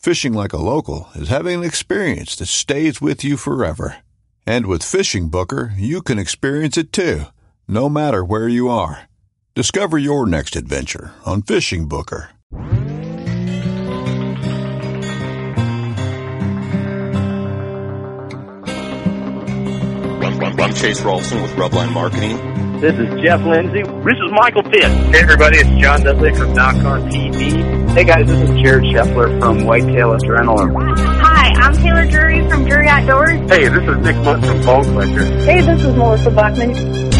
Fishing like a local is having an experience that stays with you forever. And with Fishing Booker, you can experience it too, no matter where you are. Discover your next adventure on Fishing Booker. I'm Chase Rolfson with Rubline Marketing. This is Jeff Lindsay. This is Michael Pitt. Hey everybody, it's John Dudley from Nock on TV. Hey guys, this is Jared Scheffler from Whitetail Adrenaline. Hi, I'm Taylor Drury from Drury Outdoors. Hey, this is Nick Mundt from Bone Collector. Hey, this is Melissa Bachman.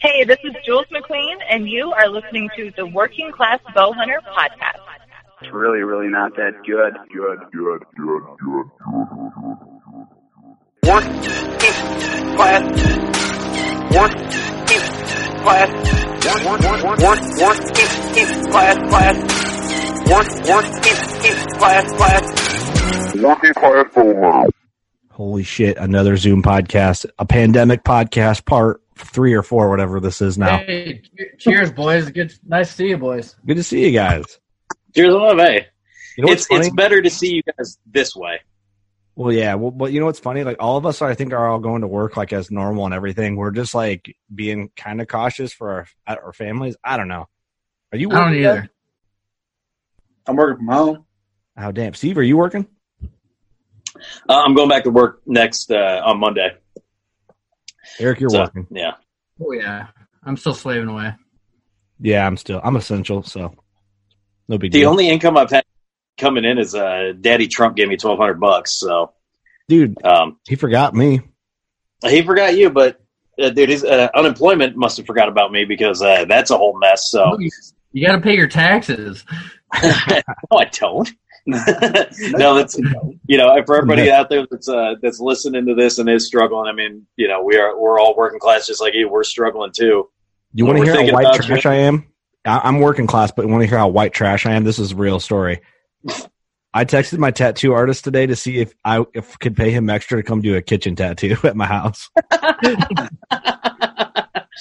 Hey, this is Jules McQueen, and you are listening to the Working Class Bow Hunter podcast. It's really, really not that good. Good, good, good, good, good. Working class, working class, work, work, work, working class, class, work, working class, class. Working class bow hunter. Holy shit! Another Zoom podcast, a pandemic podcast, part three or four, whatever this is now. Hey, cheers, boys. Good, nice to see you, boys. Good to see you guys. Cheers, love. Hey, you know it's it's better to see you guys this way. Well, yeah. Well, but you know what's funny? Like all of us, I think, are all going to work like as normal and everything. We're just like being kind of cautious for our, our families. I don't know. Are you? I don't working either. yet? I'm working from home. Oh damn, Steve, are you working? Uh, I'm going back to work next uh, on Monday. Eric, you're So, working. Yeah. Oh yeah, I'm still slaving away. Yeah, I'm still. I'm essential, so no big The deal. only income I've had coming in is uh, Daddy Trump gave me twelve hundred bucks. So dude, um, he forgot me. he forgot you, but uh, dude, his uh, unemployment must have forgot about me because uh, that's a whole mess. So You got to pay your taxes. no, I don't. No, that's you know for everybody out there that's uh, that's listening to this and is struggling. I mean, you know, we are we're all working class just like you. We're struggling too. You want to hear how white trash you. I am? I- I'm working class, but want to hear how white trash I am? This is a real story. I texted my tattoo artist today to see if I if could pay him extra to come do a kitchen tattoo at my house.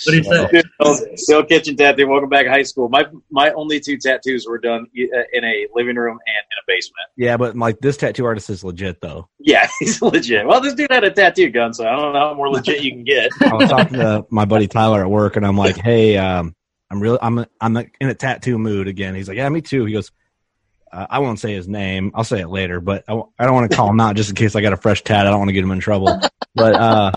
What do you say? Still, still kitchen tattoo. Welcome back to high school. My my only two tattoos were done uh, in a living room and in a basement. Yeah, but like this tattoo artist is legit though. Yeah, he's legit. Well, this dude had a tattoo gun, so I don't know how more legit you can get. I was talking to my buddy Tyler at work, and I'm like, "Hey, um, I'm really, I'm, I'm in a tattoo mood again." He's like, "Yeah, me too." He goes, uh, "I won't say his name. I'll say it later, but I, w- I don't want to call him out just in case I got a fresh tat. I don't want to get him in trouble." But uh,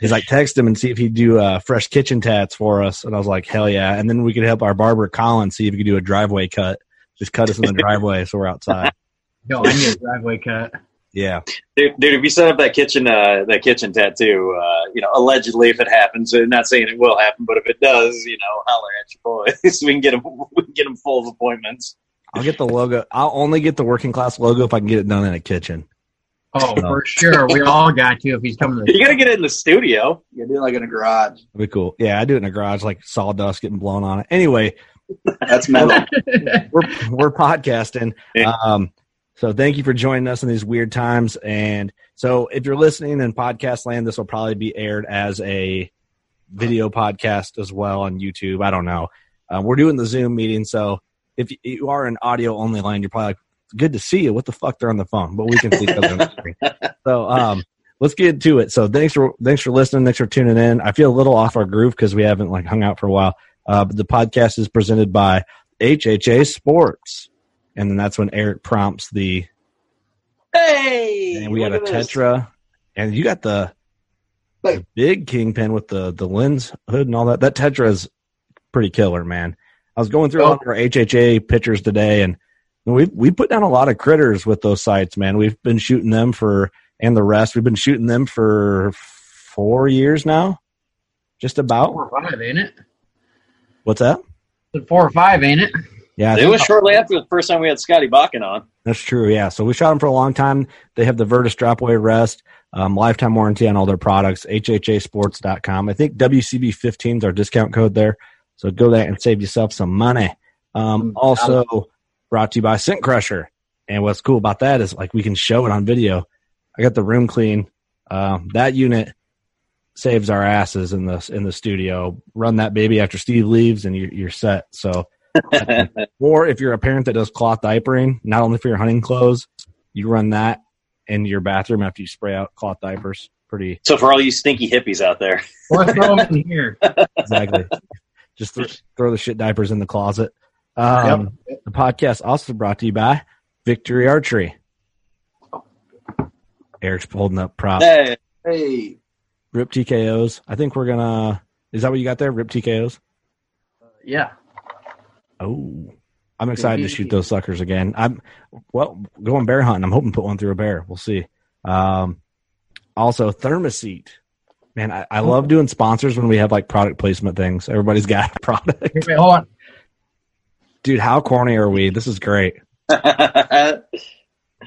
he's like, "Text him and see if he'd do uh, fresh kitchen tats for us." And I was like, "Hell yeah!" And then we could help our barber Colin see if he could do a driveway cut. Just cut us in the driveway so we're outside. Yo, I need a driveway cut. Yeah, dude, dude. If you set up that kitchen, uh, that kitchen tattoo, uh, you know, allegedly, if it happens, I'm not saying it will happen, but if it does, you know, holler at your boys. we can get them. We can get them full of appointments. I'll get the logo. I'll only get the working class logo if I can get it done in a kitchen. Oh, for sure. We all got to if he's coming. To you got to get it in the studio. You do it like in a garage. That'd be cool. Yeah, I do it in a garage, like sawdust getting blown on it. Anyway, that's metal. we're we're podcasting. Um, so thank you for joining us in these weird times. And so if you're listening in podcast land, this will probably be aired as a video podcast as well on YouTube. I don't know. Um, we're doing the Zoom meeting, so if you are an audio only line, you're probably like, "Good to see you." What the fuck? They're on the phone, but we can see each other on the screen. So um, let's get to it. So thanks for thanks for listening. Thanks for tuning in. I feel a little off our groove because we haven't like hung out for a while. Uh, but the podcast is presented by HHA Sports, and then that's when Eric prompts the. Hey, and we got a Tetra, and you got the, the big kingpin with the the lens hood and all that. That Tetra is pretty killer, man. I was going through oh. all our HHA pictures today, and we we put down a lot of critters with those sights, man. We've been shooting them for and the rest. We've been shooting them for four years now, just about. Four or five, ain't it? What's that? Four or five, ain't it? Yeah, it was shortly after the first time we had Scotty Bakken on. That's true. Yeah, so we shot them for a long time. They have the Vertus Dropaway Rest, um, lifetime warranty on all their products. HHASports.com. I think WCB 15 is our discount code there. So go there and save yourself some money. Um, also brought to you by Scent Crusher. And what's cool about that is like we can show it on video. I got the room clean. Uh, that unit saves our asses in the in the studio. Run that baby after Steve leaves, and you're, you're set. So, or if you're a parent that does cloth diapering, not only for your hunting clothes, you run that in your bathroom after you spray out cloth diapers. Pretty. So for all you stinky hippies out there, or throw them in here. exactly. Just th- throw the shit diapers in the closet. Um, yep. The podcast also brought to you by Victory Archery. Eric's holding up props. Hey, hey. Rip TKOs. I think we're gonna. Is that what you got there? Rip TKOs. Uh, yeah. Oh, I'm excited to shoot those suckers again. I'm well going bear hunting. I'm hoping to put one through a bear. We'll see. Um, also, Therm-A-Seat. Man, I, I love doing sponsors when we have like product placement things. Everybody's got a product. Wait, hold on. Dude, how corny are we? This is great. this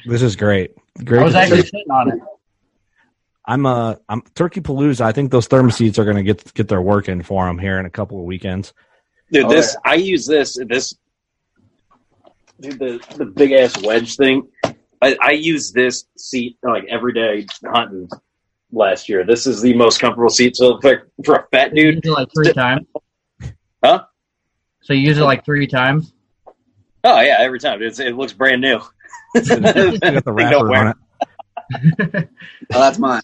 is great. Great. I was actually sitting on it. I'm uh I'm Turkey Palooza. I think those Therm-A-Seats are going to get get their work in for them here in a couple of weekends. Dude, oh, this yeah. I use this this dude the the big ass wedge thing. I, I use this seat like every day hunting last year. This is the most comfortable seat. So for, for a fat dude, like three times. Huh? So you use it like three times? Oh yeah, every time. It's, it looks brand new. got the wrapper on it. oh, that's mine.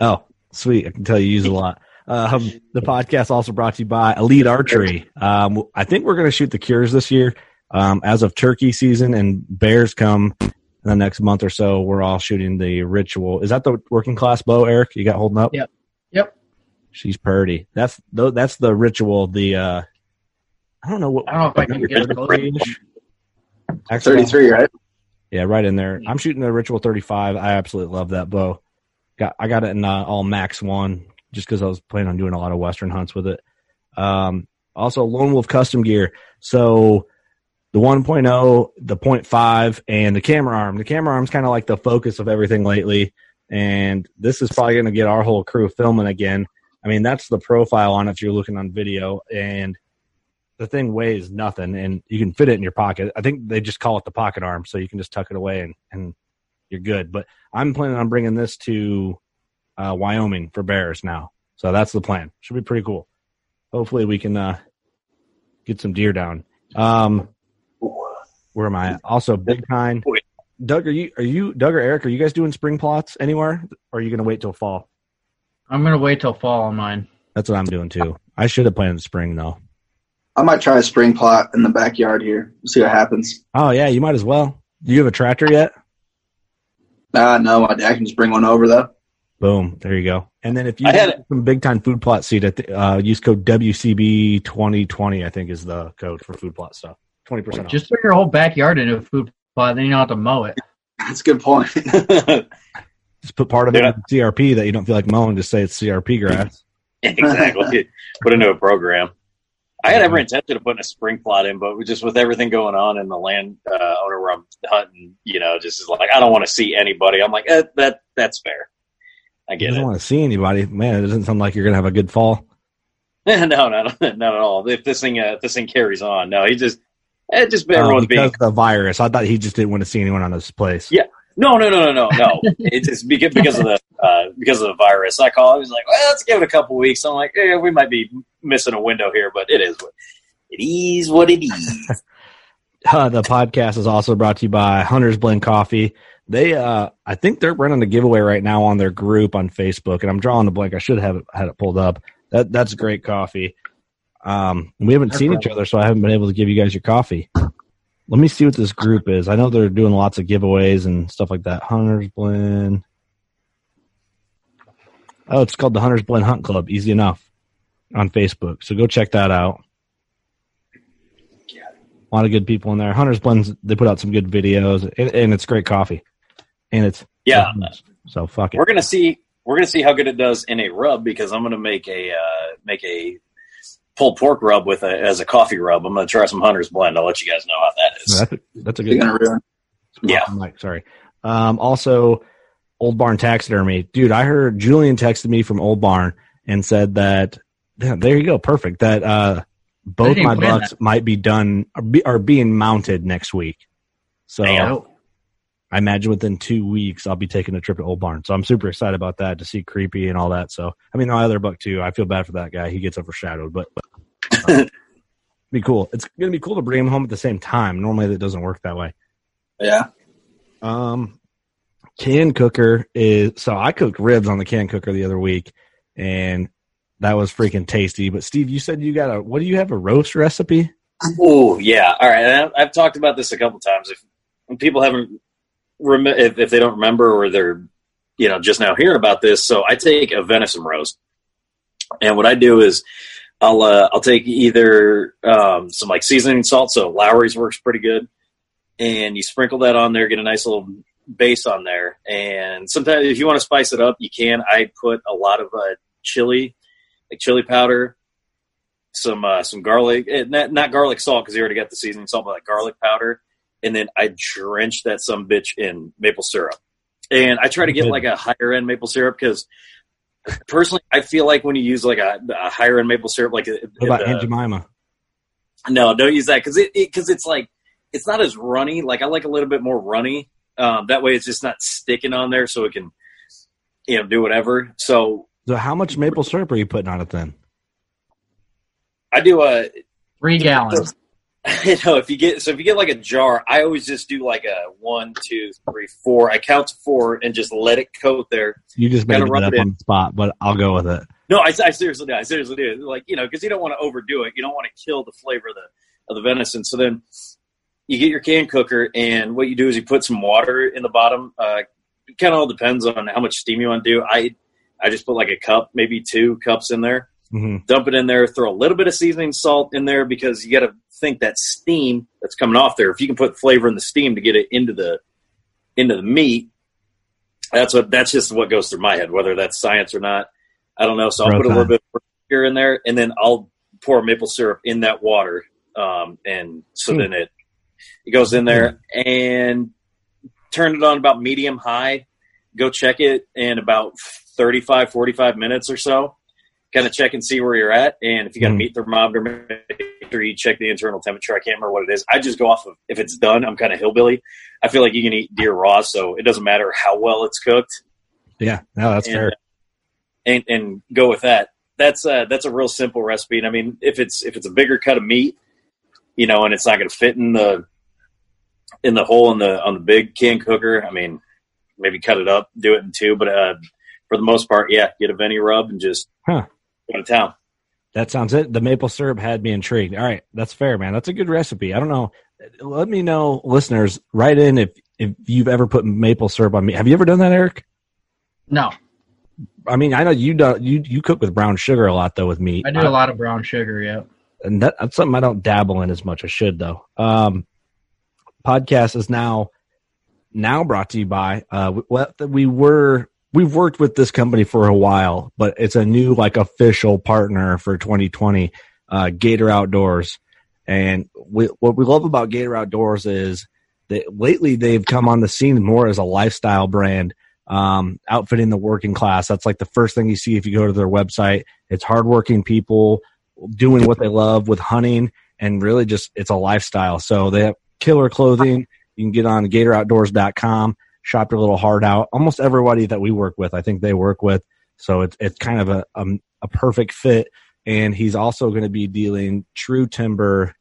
Oh, sweet! I can tell you use a lot. Um, the podcast also brought to you by Elite Archery. Um, I think we're going to shoot the Kures this year. Um, as of turkey season and bears come in the next month or so, we're all shooting the ritual. Is that the working class bow, Eric? You got holding up? Yep. Yep. She's purdy. That's that's the ritual. The uh, I don't know what. I don't know if I can get it. Thirty-three, right? Yeah, right in there. I'm shooting the Ritual 35. I absolutely love that bow. Got I got it in uh, all Max one just because I was planning on doing a lot of Western hunts with it. Um, also, Lone Wolf custom gear. So the 1.0, the 0.5, and the camera arm. The camera arm's kind of like the focus of everything lately. And this is probably going to get our whole crew filming again. I mean, that's the profile on it if you're looking on video. And the thing weighs nothing and you can fit it in your pocket. I think they just call it the pocket arm, so you can just tuck it away and, and you're good. But I'm planning on bringing this to uh, Wyoming for bears now. So that's the plan. Should be pretty cool. Hopefully we can uh, get some deer down. Um, where am I? Also, big time. Doug, are you are you Doug or Eric? Are you guys doing spring plots anywhere? Or are you going to wait till fall? I'm going to wait till fall on mine. That's what I'm doing too. I should have planned the spring though. I might try a spring plot in the backyard here. See what happens. Oh yeah, you might as well. Do you have a tractor yet? Uh no, I can just bring one over though. Boom, there you go. And then if you had some big time food plot seed, at the, uh, use code WCB twenty twenty. I think is the code for food plot stuff. Twenty percent. Just put your whole backyard into a food plot, then you don't have to mow it. That's a good point. Just put part of it in CRP that you don't feel like mowing. Just say it's CRP grass. exactly. Put into a program. I had every intention of putting a spring plot in, but just with everything going on in the land uh, owner where I'm hunting, you know, just is like I don't want to see anybody. I'm like eh, that. That's fair. I You get don't it. want to see anybody. Man, it doesn't sound like you're gonna have a good fall. no, not not at all. If this thing uh, if this thing carries on, no, he just it just Oh, everyone's because being of the virus. I thought he just didn't want to see anyone on this place. Yeah. No, no, no, no, no, no. it's just because because of the uh, because of the virus. I call. He was like, well, let's give it a couple weeks. I'm like, eh, we might be missing a window here, but it is what it is. What it is. Uh, the podcast is also brought to you by Hunter's Blend Coffee. They, uh, I think they're running a giveaway right now on their group on Facebook, and I'm drawing a blank. I should have it, had it pulled up. That that's great coffee. Um, we haven't seen each other, so I haven't been able to give you guys your coffee. Let me see what this group is. I know they're doing lots of giveaways and stuff like that. Hunter's Blend. Oh, it's called the Hunter's Blend Hunt Club. Easy enough on Facebook. So go check that out. A lot of good people in there. Hunter's Blends, they put out some good videos, and, and it's great coffee. And it's Yeah. So fuck it. We're gonna see. We're gonna see how good it does in a rub because I'm gonna make a uh, make a pulled pork rub with a as a coffee rub. I'm gonna try some Hunter's Blend. I'll let you guys know how that is. That's a, that's a good. gonna ruin. Yeah. Mike, sorry. Um, also, Old Barn Taxidermy, dude. I heard Julian texted me from Old Barn and said that. Yeah, there you go, perfect. That uh, both my plan bucks might be done are, be, are being mounted next week. So Damn. I imagine within two weeks I'll be taking a trip to Old Barn. So I'm super excited about that to see Creepy and all that. So I mean, my other buck too. I feel bad for that guy. He gets overshadowed, but, but uh, be cool. It's gonna be cool to bring him home at the same time. Normally that doesn't work that way. Yeah. Um, can cooker is so I cooked ribs on the can cooker the other week, and that was freaking tasty. But Steve, you said you got a what do you have a roast recipe? Oh yeah, all right. I've talked about this a couple times. If when people haven't, rem- if, if they don't remember or they're, you know, just now hearing about this, so I take a venison roast, and what I do is, I'll uh, I'll take either um, some like seasoning salt, so Lawry's works pretty good, and you sprinkle that on there, get a nice little base on there, and sometimes if you want to spice it up, you can. I put a lot of uh, chili, like chili powder, some uh, some garlic, eh, not, not garlic salt because you already got the seasoning salt, but like garlic powder, and then I drench that some bitch in maple syrup, and I try to get like a higher end maple syrup because personally, I feel like when you use like a, a higher end maple syrup, like uh, What about the- Aunt Jemima? no, don't use that because it because it's like it's not as runny. Like I like a little bit more runny. Um, that way, it's just not sticking on there, so it can you know do whatever. So So how much maple syrup are you putting on it then? I do a Three gallons. you know, if you get so if you get like a jar, I always just do like a one, two, three, four. I count to four and just let it coat there. You just made Gotta it up it on in. the spot, but I'll go with it. No, I, I seriously do. I seriously do. Like you know, because you don't want to overdo it. You don't want to kill the flavor of the of the venison. So then you get your can cooker, and what you do is you put some water in the bottom. Uh, it kind of all depends on how much steam you want to do. I I just put like a cup, maybe two cups in there. Hmm dump it in there, throw a little bit of seasoning salt in there because you got to think that steam that's coming off there. If you can put flavor in the steam to get it into the into the meat, that's what that's just what goes through my head. Whether that's science or not, I don't know. So I'll put a little bit of sugar in there, and then I'll pour maple syrup in that water, um, and so Hmm. then it it goes in there and turn it on about medium high. Go check it in about 35, 45 minutes or so kind of check and see where you're at. And if you got a Mhm. meat thermometer, make sure you check the internal temperature. I can't remember what it is. I just go off of if it's done. I'm kind of hillbilly. I feel like you can eat deer raw, so it doesn't matter how well it's cooked. Yeah, no, that's and, fair. And and go with that. That's uh that's a real simple recipe. And I mean, if it's if it's a bigger cut of meat, you know, and it's not going to fit in the in the hole in the on the big can cooker, I mean, maybe cut it up, do it in two. But uh, for the most part, yeah, get a Veni rub and just Huh. Go to town. That sounds it. The maple syrup had me intrigued. All right, that's fair, man. That's a good recipe. I don't know. Let me know, listeners. Write in if if you've ever put maple syrup on me. Have you ever done that, Eric? No, I mean, I know you don't. You you cook with brown sugar a lot though with meat. I do a lot of brown sugar. Yeah. and that, that's something I don't dabble in as much. I should though. Um, podcast is now now brought to you by uh, what we were we've worked with this company for a while, but it's a new like official partner for 2020, uh, Gator Outdoors. And we, what we love about Gator Outdoors is that lately they've come on the scene more as a lifestyle brand, um, outfitting the working class. That's like the first thing you see if you go to their website. It's hardworking people doing what they love with hunting and really just it's a lifestyle. So they have killer clothing. You can get on gatoroutdoors.com shop your little heart out. Almost everybody that we work with, I think they work with. So it's it's kind of a a, a perfect fit. And he's also going to be dealing true timber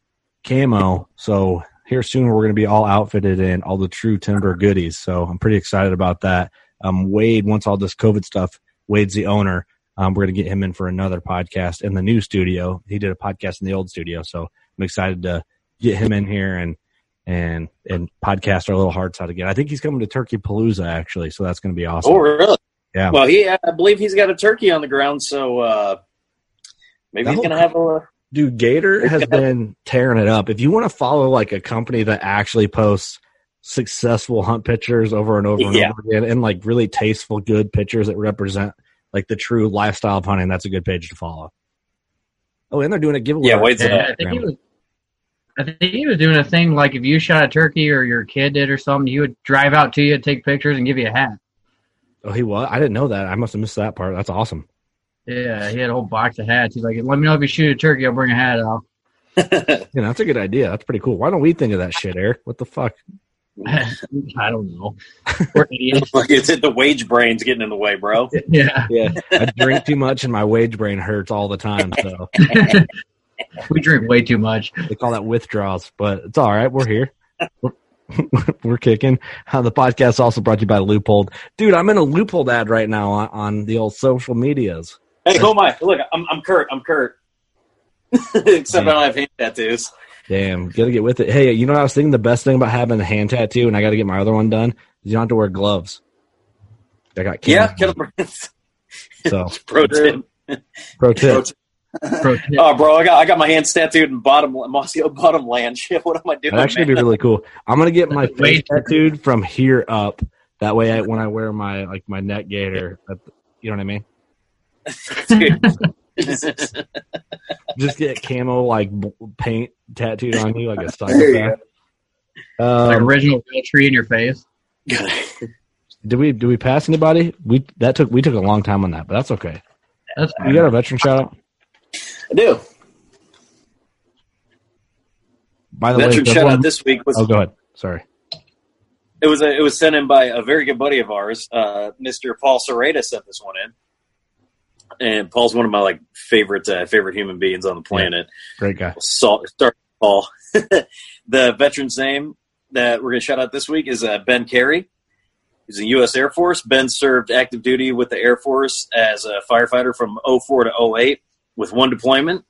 camo. So here soon we're going to be all outfitted in all the true timber goodies. So I'm pretty excited about that. Um, Wade, once all this COVID stuff, Wade's the owner. Um, we're going to get him in for another podcast in the new studio. He did a podcast in the old studio, so I'm excited to get him in here and and and podcast our little hearts out again. I think he's coming to Turkey Palooza actually, so that's going to be awesome. Oh, really? Yeah. Well, he I believe he's got a turkey on the ground, so uh, maybe That he's going to have a. Dude, Gator has been tearing it up. If you want to follow like a company that actually posts successful hunt pictures over and over and Yeah. over again, and like really tasteful, good pictures that represent like the true lifestyle of hunting, that's a good page to follow. Oh, and they're doing a giveaway. Yeah, on Wade's a- Yeah, I think he was. I think he was doing a thing like if you shot a turkey or your kid did or something, he would drive out to you, take pictures, and give you a hat. Oh, he was. I didn't know that. I must have missed that part. That's awesome. Yeah, he had a whole box of hats. He's like, "Let me know if you shoot a turkey, I'll bring a hat out." You know, that's a good idea. That's pretty cool. Why don't we think of that shit, Eric? What the fuck? I don't know. We're idiots. Like it's the wage brain's getting in the way, bro. Yeah, Yeah, I drink too much and my wage brain hurts all the time. So we drink way too much. they call that withdrawals, but it's all right. We're here. We're, we're kicking. Uh, the podcast is also brought to you by Loophole. Dude, I'm in a Loophole ad right now on, on the old social medias. Hey, who am I? Look, I'm, I'm Kurt. I'm Kurt. Except I don't have hand tattoos. Damn, gotta get with it. Hey, you know what I was thinking? The best thing about having a hand tattoo, and I got to get my other one done, is you don't have to wear gloves. I got Yeah, camo. get a So, pro tip. pro tip. Pro tip. Oh, bro, I got I got my hands tattooed in bottom Mossy bottom land. Shit, what am I doing? That'd actually be really cool. I'm gonna get my face tattooed from here up. That way, I, when I wear my like my neck gaiter, that, you know what I mean. Just get camo like paint tattooed on you like a There you psychopath. like Um, original Realtree in your face. did we did we pass anybody? We that took we took a long time on that, but that's okay. That's You got a veteran shout out. I do. By the way, Veteran if shout everyone- out this week was Oh, go ahead. Sorry. it was a, it was sent in by a very good buddy of ours, uh, Mr. Paul Serrata sent this one in. And Paul's one of my like favorite uh, favorite human beings on the planet. Great guy. Start Paul. the veteran's name that we're going to shout out this week is uh, Ben Carey. He's in U.S. Air Force. Ben served active duty with the Air Force as a firefighter from 04 to 08 with one deployment.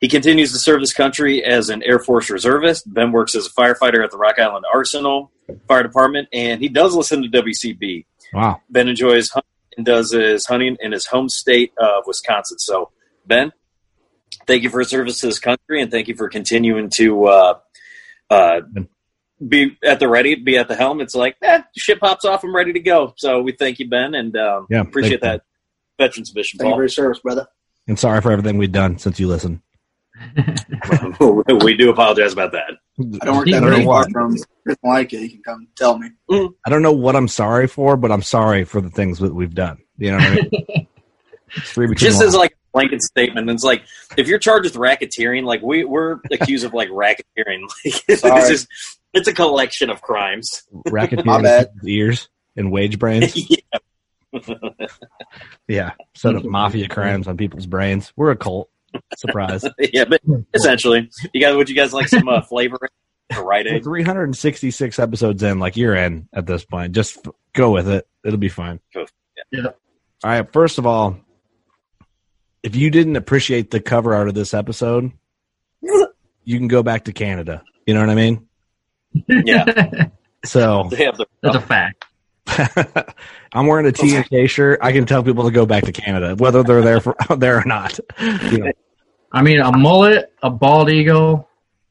He continues to serve this country as an Air Force reservist. Ben works as a firefighter at the Rock Island Arsenal Fire Department, and he does listen to WCB. Wow. Ben enjoys hunting and does his hunting in his home state of Wisconsin. So, Ben, thank you for your service to this country, and thank you for continuing to uh, uh, be at the ready, be at the helm. It's like, eh, shit pops off, I'm ready to go. So we thank you, Ben, and um, Yeah, appreciate thank that veterans mission, Thank you for Paul. your service, brother. And sorry for everything we've done since you listened. we do apologize about that. I don't work You that know very far what? from Chris like it. You can come tell me. Mm. I don't know what I'm sorry for, but I'm sorry for the things that we've done. You know what I mean? It's Just the as like a blanket statement, it's like if you're charged with racketeering, like we we're accused of like racketeering. Like it's just it's a collection of crimes. Racketeering bad. in people's ears and wage brains. yeah. Yeah, set up mafia crimes on people's brains. We're a cult. Surprise. yeah, but essentially, you guys would you guys like some uh, flavor right 366 episodes in, like you're in at this point. Just go with it. It'll be fine. Go. Yeah. All right. First of all, if you didn't appreciate the cover art of this episode, you can go back to Canada. You know what I mean? Yeah, So they have the That's a fact. I'm wearing a TNK shirt. I can tell people to go back to Canada, whether they're there for there or not. You know, I mean, a mullet, a bald eagle,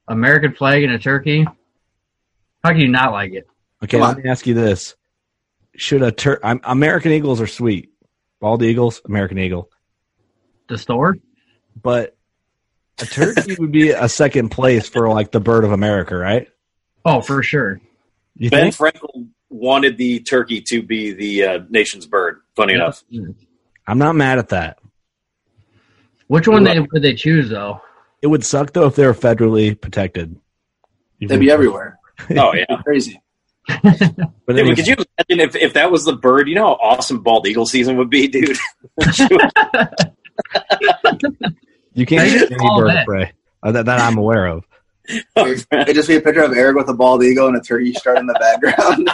American flag, and a turkey. How can you not like it? Okay, Come let me ask you this: Should a tur- I'm, American Eagles are sweet, bald eagles, American Eagle, The store? but a turkey would be a second place for like the bird of America, right? Oh, for sure. You Ben think? Franklin wanted the turkey to be the uh, nation's bird. Funny enough. I'm not mad at that. Which one they, would they choose though? It would suck though if they were federally protected. They'd be everywhere. Oh yeah. Crazy. But I it could you imagine if, if that was the bird? You know how awesome bald eagle season would be, dude. you can't They get any bird that. of prey uh, that, that I'm aware of. It'd just be a picture of Eric with a bald eagle and a turkey strut in the background.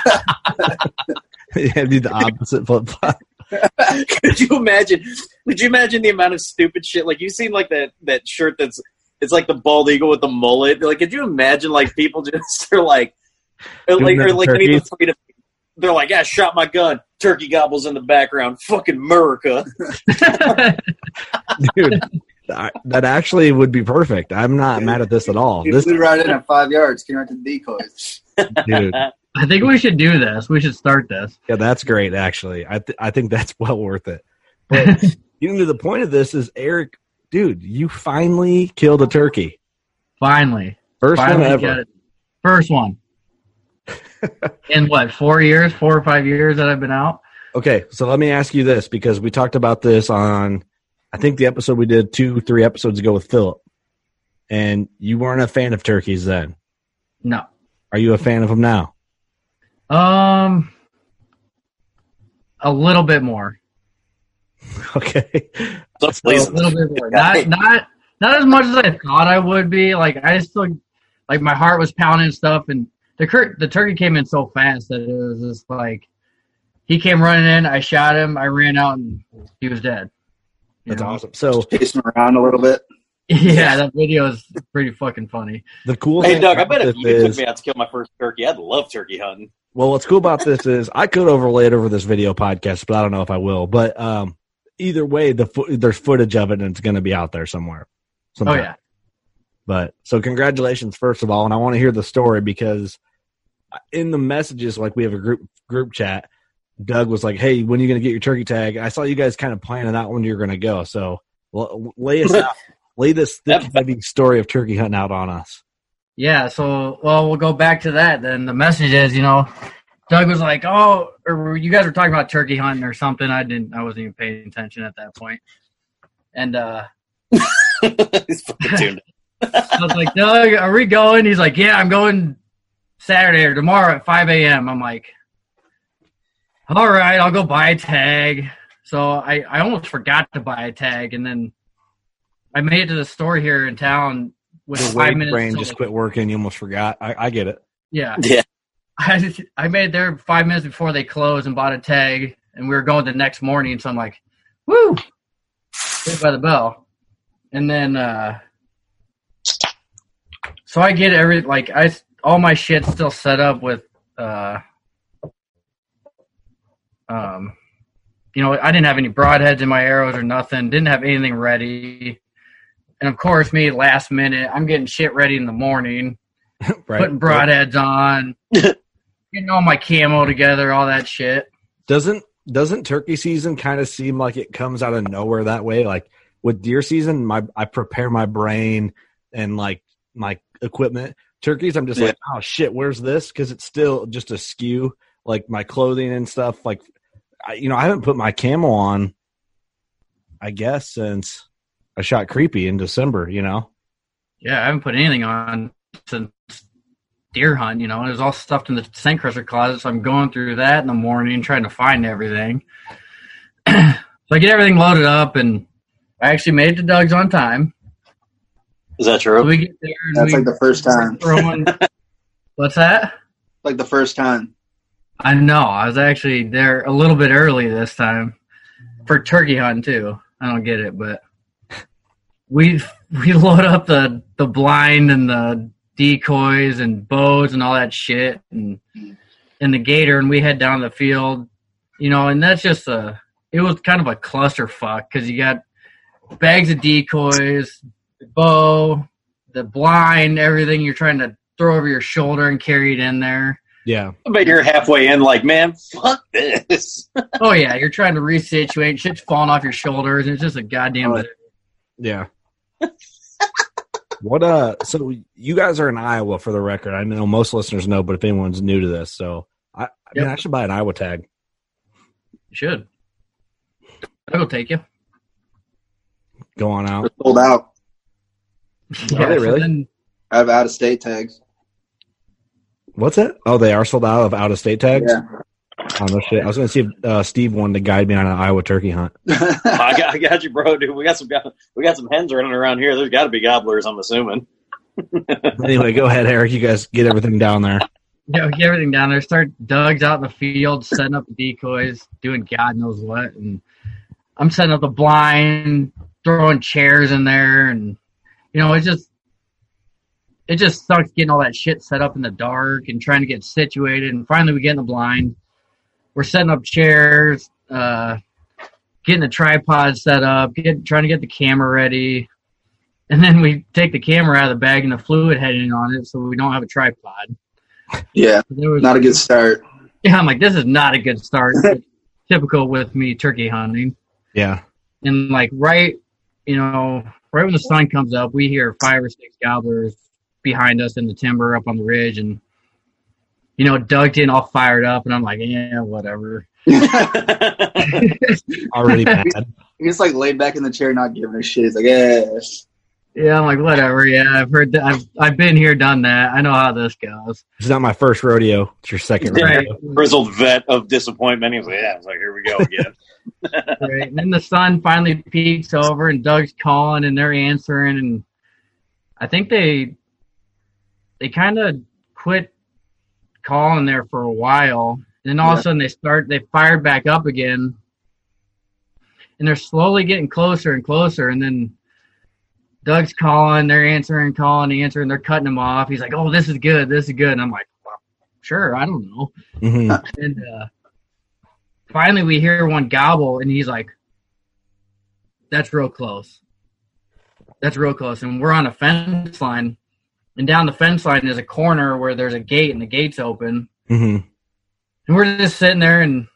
It'd be the opposite flip flop. could you imagine? Could you imagine the amount of stupid shit? Like you seen like that that shirt that's it's like the bald eagle with the mullet. Like, could you imagine like people just are like, or like, or like to any turkeys? afraid. They're like, "Yeah, shot my gun." Turkey gobbles in the background. Fucking America. Dude, I- that actually would be perfect. I'm not mad at this at all. You This flew right in at five yards, came right to the decoys. dude, I think we should do this. We should start this. yeah, that's great. Actually, I th- I think that's well worth it. But getting to the point of this is Eric, dude, you finally killed a turkey. Finally. First Finally one ever. First one. In what, four years, four or five years that I've been out? Okay, so let me ask you this because we talked about this on, I think the episode we did two, three episodes ago with Philip, and you weren't a fan of turkeys then. No. Are you a fan of them now? Um a little bit more. Okay, So, A little bit more. Not not not as much as I thought I would be. Like I still like my heart was pounding and stuff and the cur- the turkey came in so fast that it was just like he came running in, I shot him, I ran out and he was dead. You that's know? awesome. So Chasing around a little bit. Yeah, that video is pretty fucking funny. the cool hey thing Doug, I bet if you is, took me out to kill my first turkey, I'd love turkey hunting. Well, what's cool about this is I could overlay it over this video podcast, but I don't know if I will. But um, either way, the fo- there's footage of it, and it's going to be out there somewhere. Oh yeah. But so congratulations, first of all, and I want to hear the story because in the messages, like we have a group group chat, Doug was like, "Hey, when are you going to get your turkey tag?" I saw you guys kind of planning out when you're going to go. So l- lay us out, lay this thick, heavy story of turkey hunting out on us. Yeah, so well, we'll go back to that. Then the message is, you know, Doug was like, "Oh, or you guys were talking about turkey hunting or something." I didn't, I wasn't even paying attention at that point. And uh He's fucking tuned. I was like, "Doug, are we going?" He's like, "Yeah, I'm going Saturday or tomorrow at 5 a.m." I'm like, "All right, I'll go buy a tag." So I, I almost forgot to buy a tag, and then I made it to the store here in town with Your five minutes. brain just the- quit working. You almost forgot. I, I get it. Yeah. Yeah. I I made it there five minutes before they closed and bought a tag, and we were going the next morning. So I'm like, "Woo!" Saved by the bell, and then uh so I get every like I all my shit still set up with uh um you know I didn't have any broadheads in my arrows or nothing. Didn't have anything ready, and of course me last minute I'm getting shit ready in the morning right. putting broadheads on, getting all my camo together, all that shit. Doesn't doesn't turkey season kind of seem like it comes out of nowhere that way? Like with deer season, my I prepare my brain and like my equipment. Turkeys, I'm just Yeah. like, oh shit, where's this? Because it's still just a skew, like my clothing and stuff. Like, I, you know, I haven't put my camo on, I guess, since I shot creepy in December. You know, Yeah, I haven't put anything on since deer hunt. You know, it was all stuffed in the scent crusher closet. So I'm going through that in the morning, trying to find everything. so I get everything loaded up, and I actually made it to Doug's on time. Is that So true? we get there. And That's we like the first time. throwing. What's that? Like the first time. I know. I was actually there a little bit early this time for turkey hunting too. I don't get it, but we we load up the the blind and the decoys and bows and all that shit and and the gator and we head down the field, you know, and that's just a it was kind of a clusterfuck because you got bags of decoys, the bow, the blind, everything you're trying to throw over your shoulder and carry it in there Yeah. But you're halfway in, like, man, fuck this. oh yeah, you're trying to resituate. Shit's falling off your shoulders, and it's just a goddamn. Oh, Yeah. what uh? So you guys are in Iowa for the record. I know most listeners know, but if anyone's new to this, so I, I mean, I should buy an Iowa tag. You should. I'll take you. Go on out. Sold out. Are they so really? then- I have out of state tags. What's it? Oh, they are sold out of out of state tags. Yeah. Oh no shit! I was going to see if uh, Steve wanted to guide me on an Iowa turkey hunt. I got, I got you, bro. Dude, we got some we got some hens running around here. There's got to be gobblers. I'm assuming. anyway, go ahead, Eric. You guys get everything down there. Yeah, get everything down there. Start Doug's out in the field, setting up the decoys, doing God knows what, and I'm setting up the blind, throwing chairs in there, and you know, it's just it just sucks getting all that shit set up in the dark and trying to get situated. And finally, we get in the blind. We're setting up chairs, uh, getting the tripod set up, get, trying to get the camera ready. And then we take the camera out of the bag and the fluid heading on it, so we don't have a tripod. Yeah, There was- not a good start. yeah, I'm like, this is not a good start. Typical with me turkey hunting. Yeah. And like right, you know, right when the sun comes up, we hear five or six gobblers behind us in the timber up on the ridge and you know, Doug in all fired up and I'm like, yeah, whatever. Already bad. He's like laid back in the chair, not giving a shit. He's like, yes. Yeah, I'm like, whatever, yeah, I've heard that I've I've been here, done that. I know how this goes. It's not my first rodeo. It's your second Right. rodeo. Grizzled vet of disappointment. He was like, yeah. I was like, here we go again. right? And then the sun finally peeks over, and Doug's calling, and they're answering, and I think they they kind of quit calling there for a while, and then all of a sudden they start they fired back up again, and they're slowly getting closer and closer, and then. Doug's calling, they're answering, calling, answering, they're cutting him off. He's like, "Oh, this is good, this is good," and I'm like, well, "Sure, I don't know." hmm And uh, finally, we hear one gobble, and he's like, "That's real close. That's real close." And we're on a fence line, and down the fence line is a corner where there's a gate, and the gate's open. hmm And we're just sitting there, and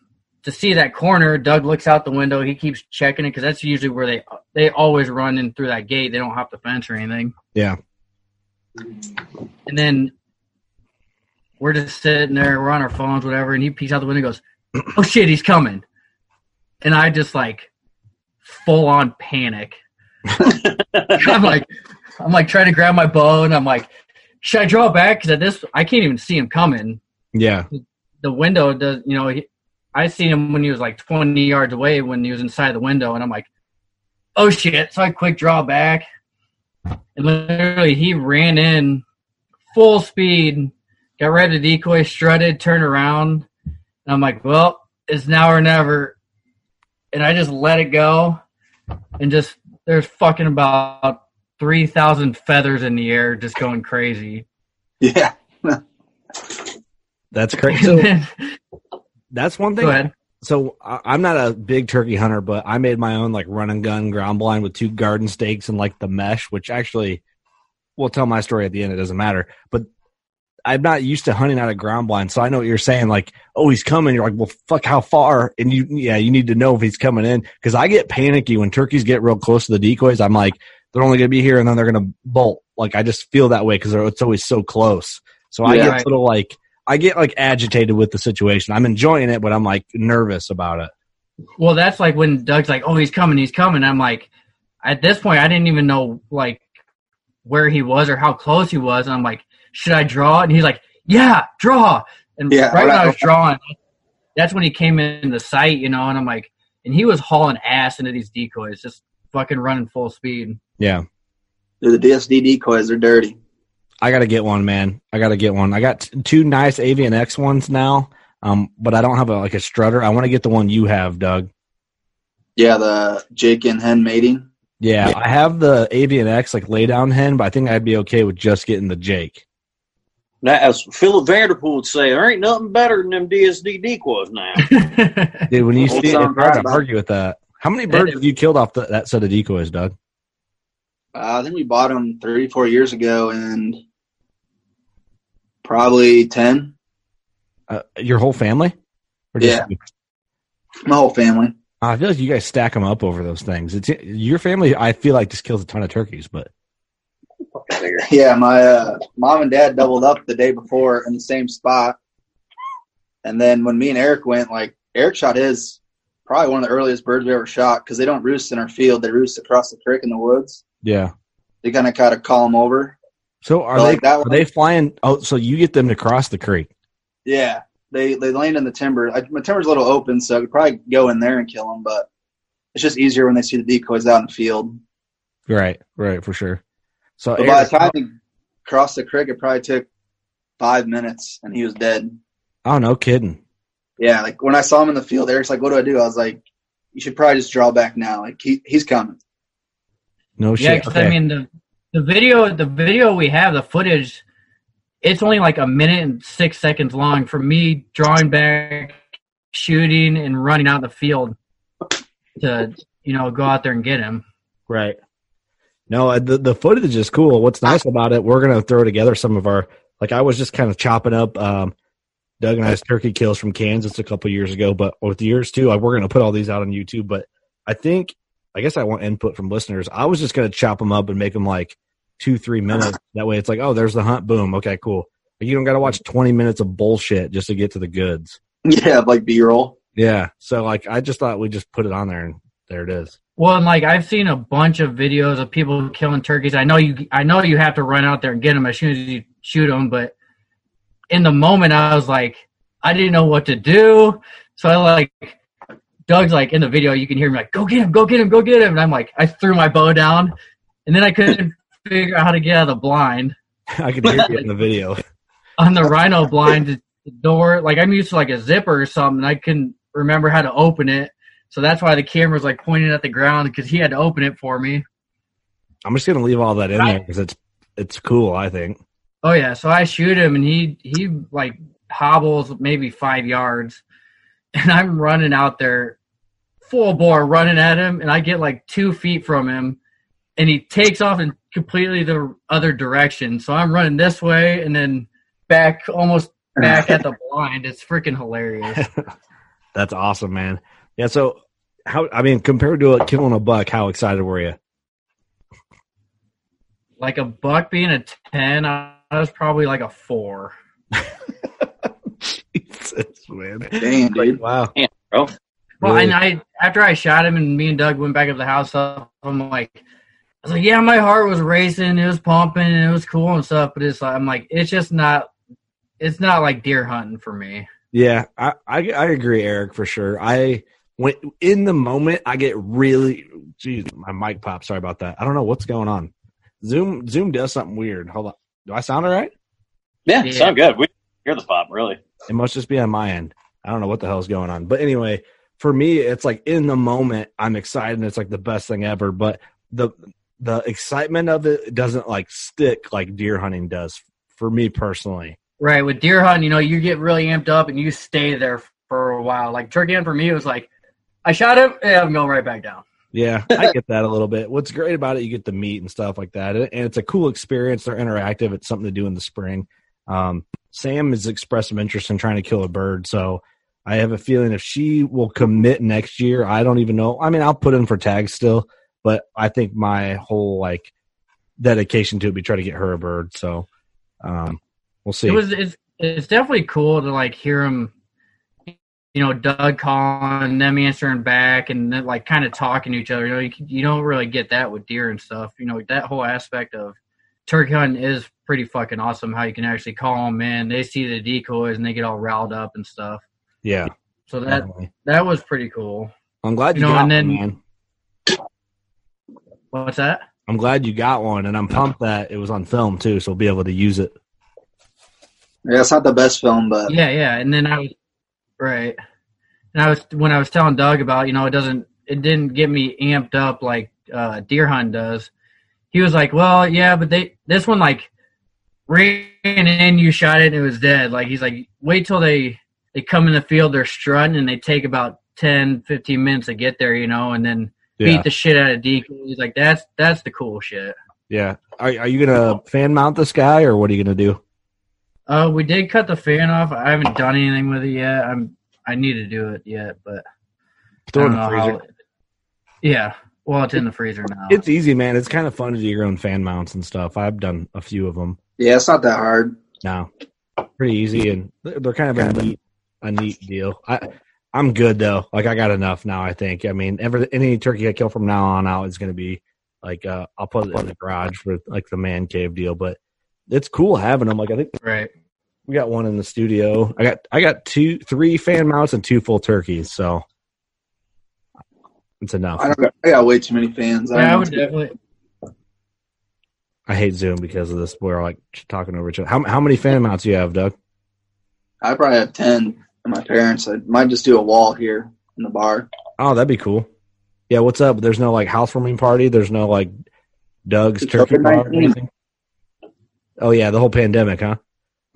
to see that corner, Doug looks out the window. He keeps checking it because that's usually where they they always run in through that gate. They don't hop the fence or anything. Yeah. And then we're just sitting there, we're on our phones, whatever, and he peeks out the window and goes, Oh shit, he's coming. And I just like full on panic. I'm like I'm like trying to grab my bow and I'm like, should I draw back? Because at this I can't even see him coming. Yeah. The window does you know, he, I seen him when he was like twenty yards away when he was inside the window and I'm like, Oh shit. So I quick draw back. And literally he ran in full speed, got ready to decoy, strutted, turned around. And I'm like, well, it's now or never. And I just let it go. And just, there's fucking about 3,000 feathers in the air just going crazy. Yeah. That's crazy. So that's one thing. Go ahead. So I, I'm not a big turkey hunter, but I made my own like run and gun ground blind with two garden stakes and like the mesh, which actually we'll tell my story at the end. It doesn't matter. But I'm not used to hunting out of ground blind, so I know what you're saying. Like, oh, he's coming. You're like, well, fuck, how far? And you, yeah, you need to know if he's coming in because I get panicky when turkeys get real close to the decoys. I'm like, they're only going to be here and then they're going to bolt. Like, I just feel that way because it's always so close. So I Yeah. get Right. little like, I get like agitated with the situation. I'm enjoying it, but I'm like nervous about it. Well, that's like when Doug's like, "Oh, he's coming, he's coming." I'm like, at this point, I didn't even know like where he was or how close he was. And I'm like, "Should I draw?" And he's like, "Yeah, draw." And Yeah, right when I was drawing, that's when he came in the sight, you know. And I'm like, and he was hauling ass into these decoys, just fucking running full speed. Yeah. They're the DSD decoys. They're dirty. I got to get one, man. I got to get one. I got t- two nice Avian X ones now, um, but I don't have a like a strutter. I want to get the one you have, Doug. Yeah, the Jake and hen mating. Yeah, I have the Avian X like lay down hen, but I think I'd be okay with just getting the Jake. Now, as Philip Vanderpool would say, there ain't nothing better than them DSD decoys now. Dude, when you see it, sounds it's hard to argue with that. How many birds have you killed off the, that set of decoys, Doug? Uh, I think we bought them three, four years ago, and probably ten. Uh, your whole family? Or Yeah. My whole family. I feel like you guys stack them up over those things. It's your family. I feel like just kills a ton of turkeys, but Yeah, my uh, mom and dad doubled up the day before in the same spot, and then when me and Eric went, like Eric shot his probably one of the earliest birds we ever shot because they don't roost in our field; they roost across the creek in the woods. Yeah. They kind of kind of call them over. So are But, they like, that are one- they flying? Oh, so you get them to cross the creek? Yeah, they they land in the timber. I, my timber's a little open, so I could probably go in there and kill them, but it's just easier when they see the decoys out in the field. Right, right, for sure. So But by Eric- the time he crossed the creek, it probably took five minutes, and he was dead. oh no, kidding. Yeah, like when I saw him in the field, Eric's like, "What do I do?" I was like, "You should probably just draw back now. Like he he's coming." No Yeah, shit. 'cause, Okay. I mean the the video the video we have the footage, it's only like a minute and six seconds long for me drawing back, shooting, and running out the field to you know go out there and get him. Right. No, uh, the the footage is cool. What's nice about it, we're gonna throw together some of our like I was just kind of chopping up um Doug and I's turkey kills from Kansas a couple years ago, but with yours too, like, we're gonna put all these out on YouTube. But I think I guess I want input from listeners. I was just gonna chop them up and make them like two three minutes. That way, it's like, oh, there's the hunt. Boom. Okay, cool. Like, you don't got to watch twenty minutes of bullshit just to get to the goods. Yeah, like B roll. Yeah. So like, I just thought we just put it on there, and there it is. Well, and like I've seen a bunch of videos of people killing turkeys. I know you, I know you have to run out there and get them as soon as you shoot them. But in the moment, I was like, I didn't know what to do. So I like, Doug's like in the video, you can hear me like, "Go get him, go get him, go get him," and I'm like, I threw my bow down, and then I couldn't figure out how to get out of the blind I could hear you in the video. on the rhino blind. The the door, like I'm used to like a zipper or something. and I couldn't remember how to open it. So that's why the camera's like pointing at the ground because he had to open it for me. I'm just gonna leave all that in there because it's it's cool. I think. Oh yeah, so I shoot him and he he like hobbles maybe five yards, and I'm running out there, full bore running at him, and I get like two feet from him, and he takes off in completely the other direction. So I'm running this way and then back almost back at the blind. It's freaking hilarious. That's awesome, man. Yeah. So how? I mean, compared to a, killing a buck, how excited were you? like a buck being a ten, I I was probably like a four. Jesus, man. Damn, dude. Wow. Damn, bro. Well, Really? and I after I shot him and me and Doug went back up to the house, I'm like, I was like, yeah, my heart was racing, it was pumping, and it was cool and stuff. But it's like, I'm like, it's just not, it's not like deer hunting for me. Yeah, I, I I agree, Eric, for sure. I when in the moment, I get really. Geez, my mic popped. Sorry about that. I don't know what's going on. Zoom Zoom does something weird. Hold on. Do I sound all right? Yeah, Yeah. sound good. We hear the pop, really. It must just be on my end. I don't know what the hell's going on. But anyway, for me, it's like in the moment, I'm excited and it's like the best thing ever. But the the excitement of it doesn't like stick like deer hunting does for me personally. Right with deer hunting, you know, you get really amped up and you stay there for a while. Like turkey hunting for me, it was like, I shot him, yeah, I'm going right back down. Yeah, I get that a little bit. What's great about it, you get the meat and stuff like that, and it's a cool experience. They're interactive. It's something to do in the spring. Um, Sam has expressed some interest in trying to kill a bird, so I have a feeling if she will commit next year, I don't even know. I mean, I'll put in for tags still, but I think my whole like dedication to it be try to get her a bird. So um, we'll see. It was it's it's definitely cool to like hear him, you know, Doug calling them answering back and then like kind of talking to each other. You know, you, you don't really get that with deer and stuff. You know, that whole aspect of turkey hunting is pretty fucking awesome. How you can actually call them in, they see the decoys and they get all riled up and stuff. Yeah, So that definitely. that was pretty cool. I'm glad you, you know, got and then- one, man. What's that? I'm glad you got one, and I'm pumped that it was on film too, so we'll be able to use it. Yeah, it's not the best film, but Yeah, yeah. And then I was right. And I was when I was telling Doug about, you know, it doesn't it didn't get me amped up like uh deer hunt does. He was like, Well, yeah, but they this one like ran in, you shot it and it was dead. Like he's like, wait till they they come in the field, they're strutting and they take about 10, 15 minutes to get there, you know, and then Yeah, beat the shit out of decoys. He's like, That's that's the cool shit. yeah. Are, are you gonna fan mount this guy, or what are you gonna do? Uh, we did cut the fan off. I haven't done anything with it yet. I'm I need to do it yet, but Throw in the freezer. how- yeah, well, it's in the freezer now. It's easy, man. It's kind of fun to do your own fan mounts and stuff. I've done a few of them. Yeah, it's not that hard. No, pretty easy, and they're they're kind of a neat, a neat deal. I, I'm good though. Like I got enough now. I think. I mean, every any turkey I kill from now on out is going to be like uh, I'll put it in the garage for like the man cave deal. But it's cool having them. Like I think right. we got one in the studio. I got I got two, three fan mounts and two full turkeys. So it's enough. I, don't got, I got way too many fans. Yeah, I don't would definitely. I hate Zoom because of this. We're like talking over each other. How how many fan mounts do you have, Doug? I probably have ten. And my parents, I might just do a wall here in the bar. Oh, that'd be cool. Yeah, what's up? There's no like housewarming party. There's no like Doug's It's turkey bar or anything. Oh yeah, the whole pandemic, huh?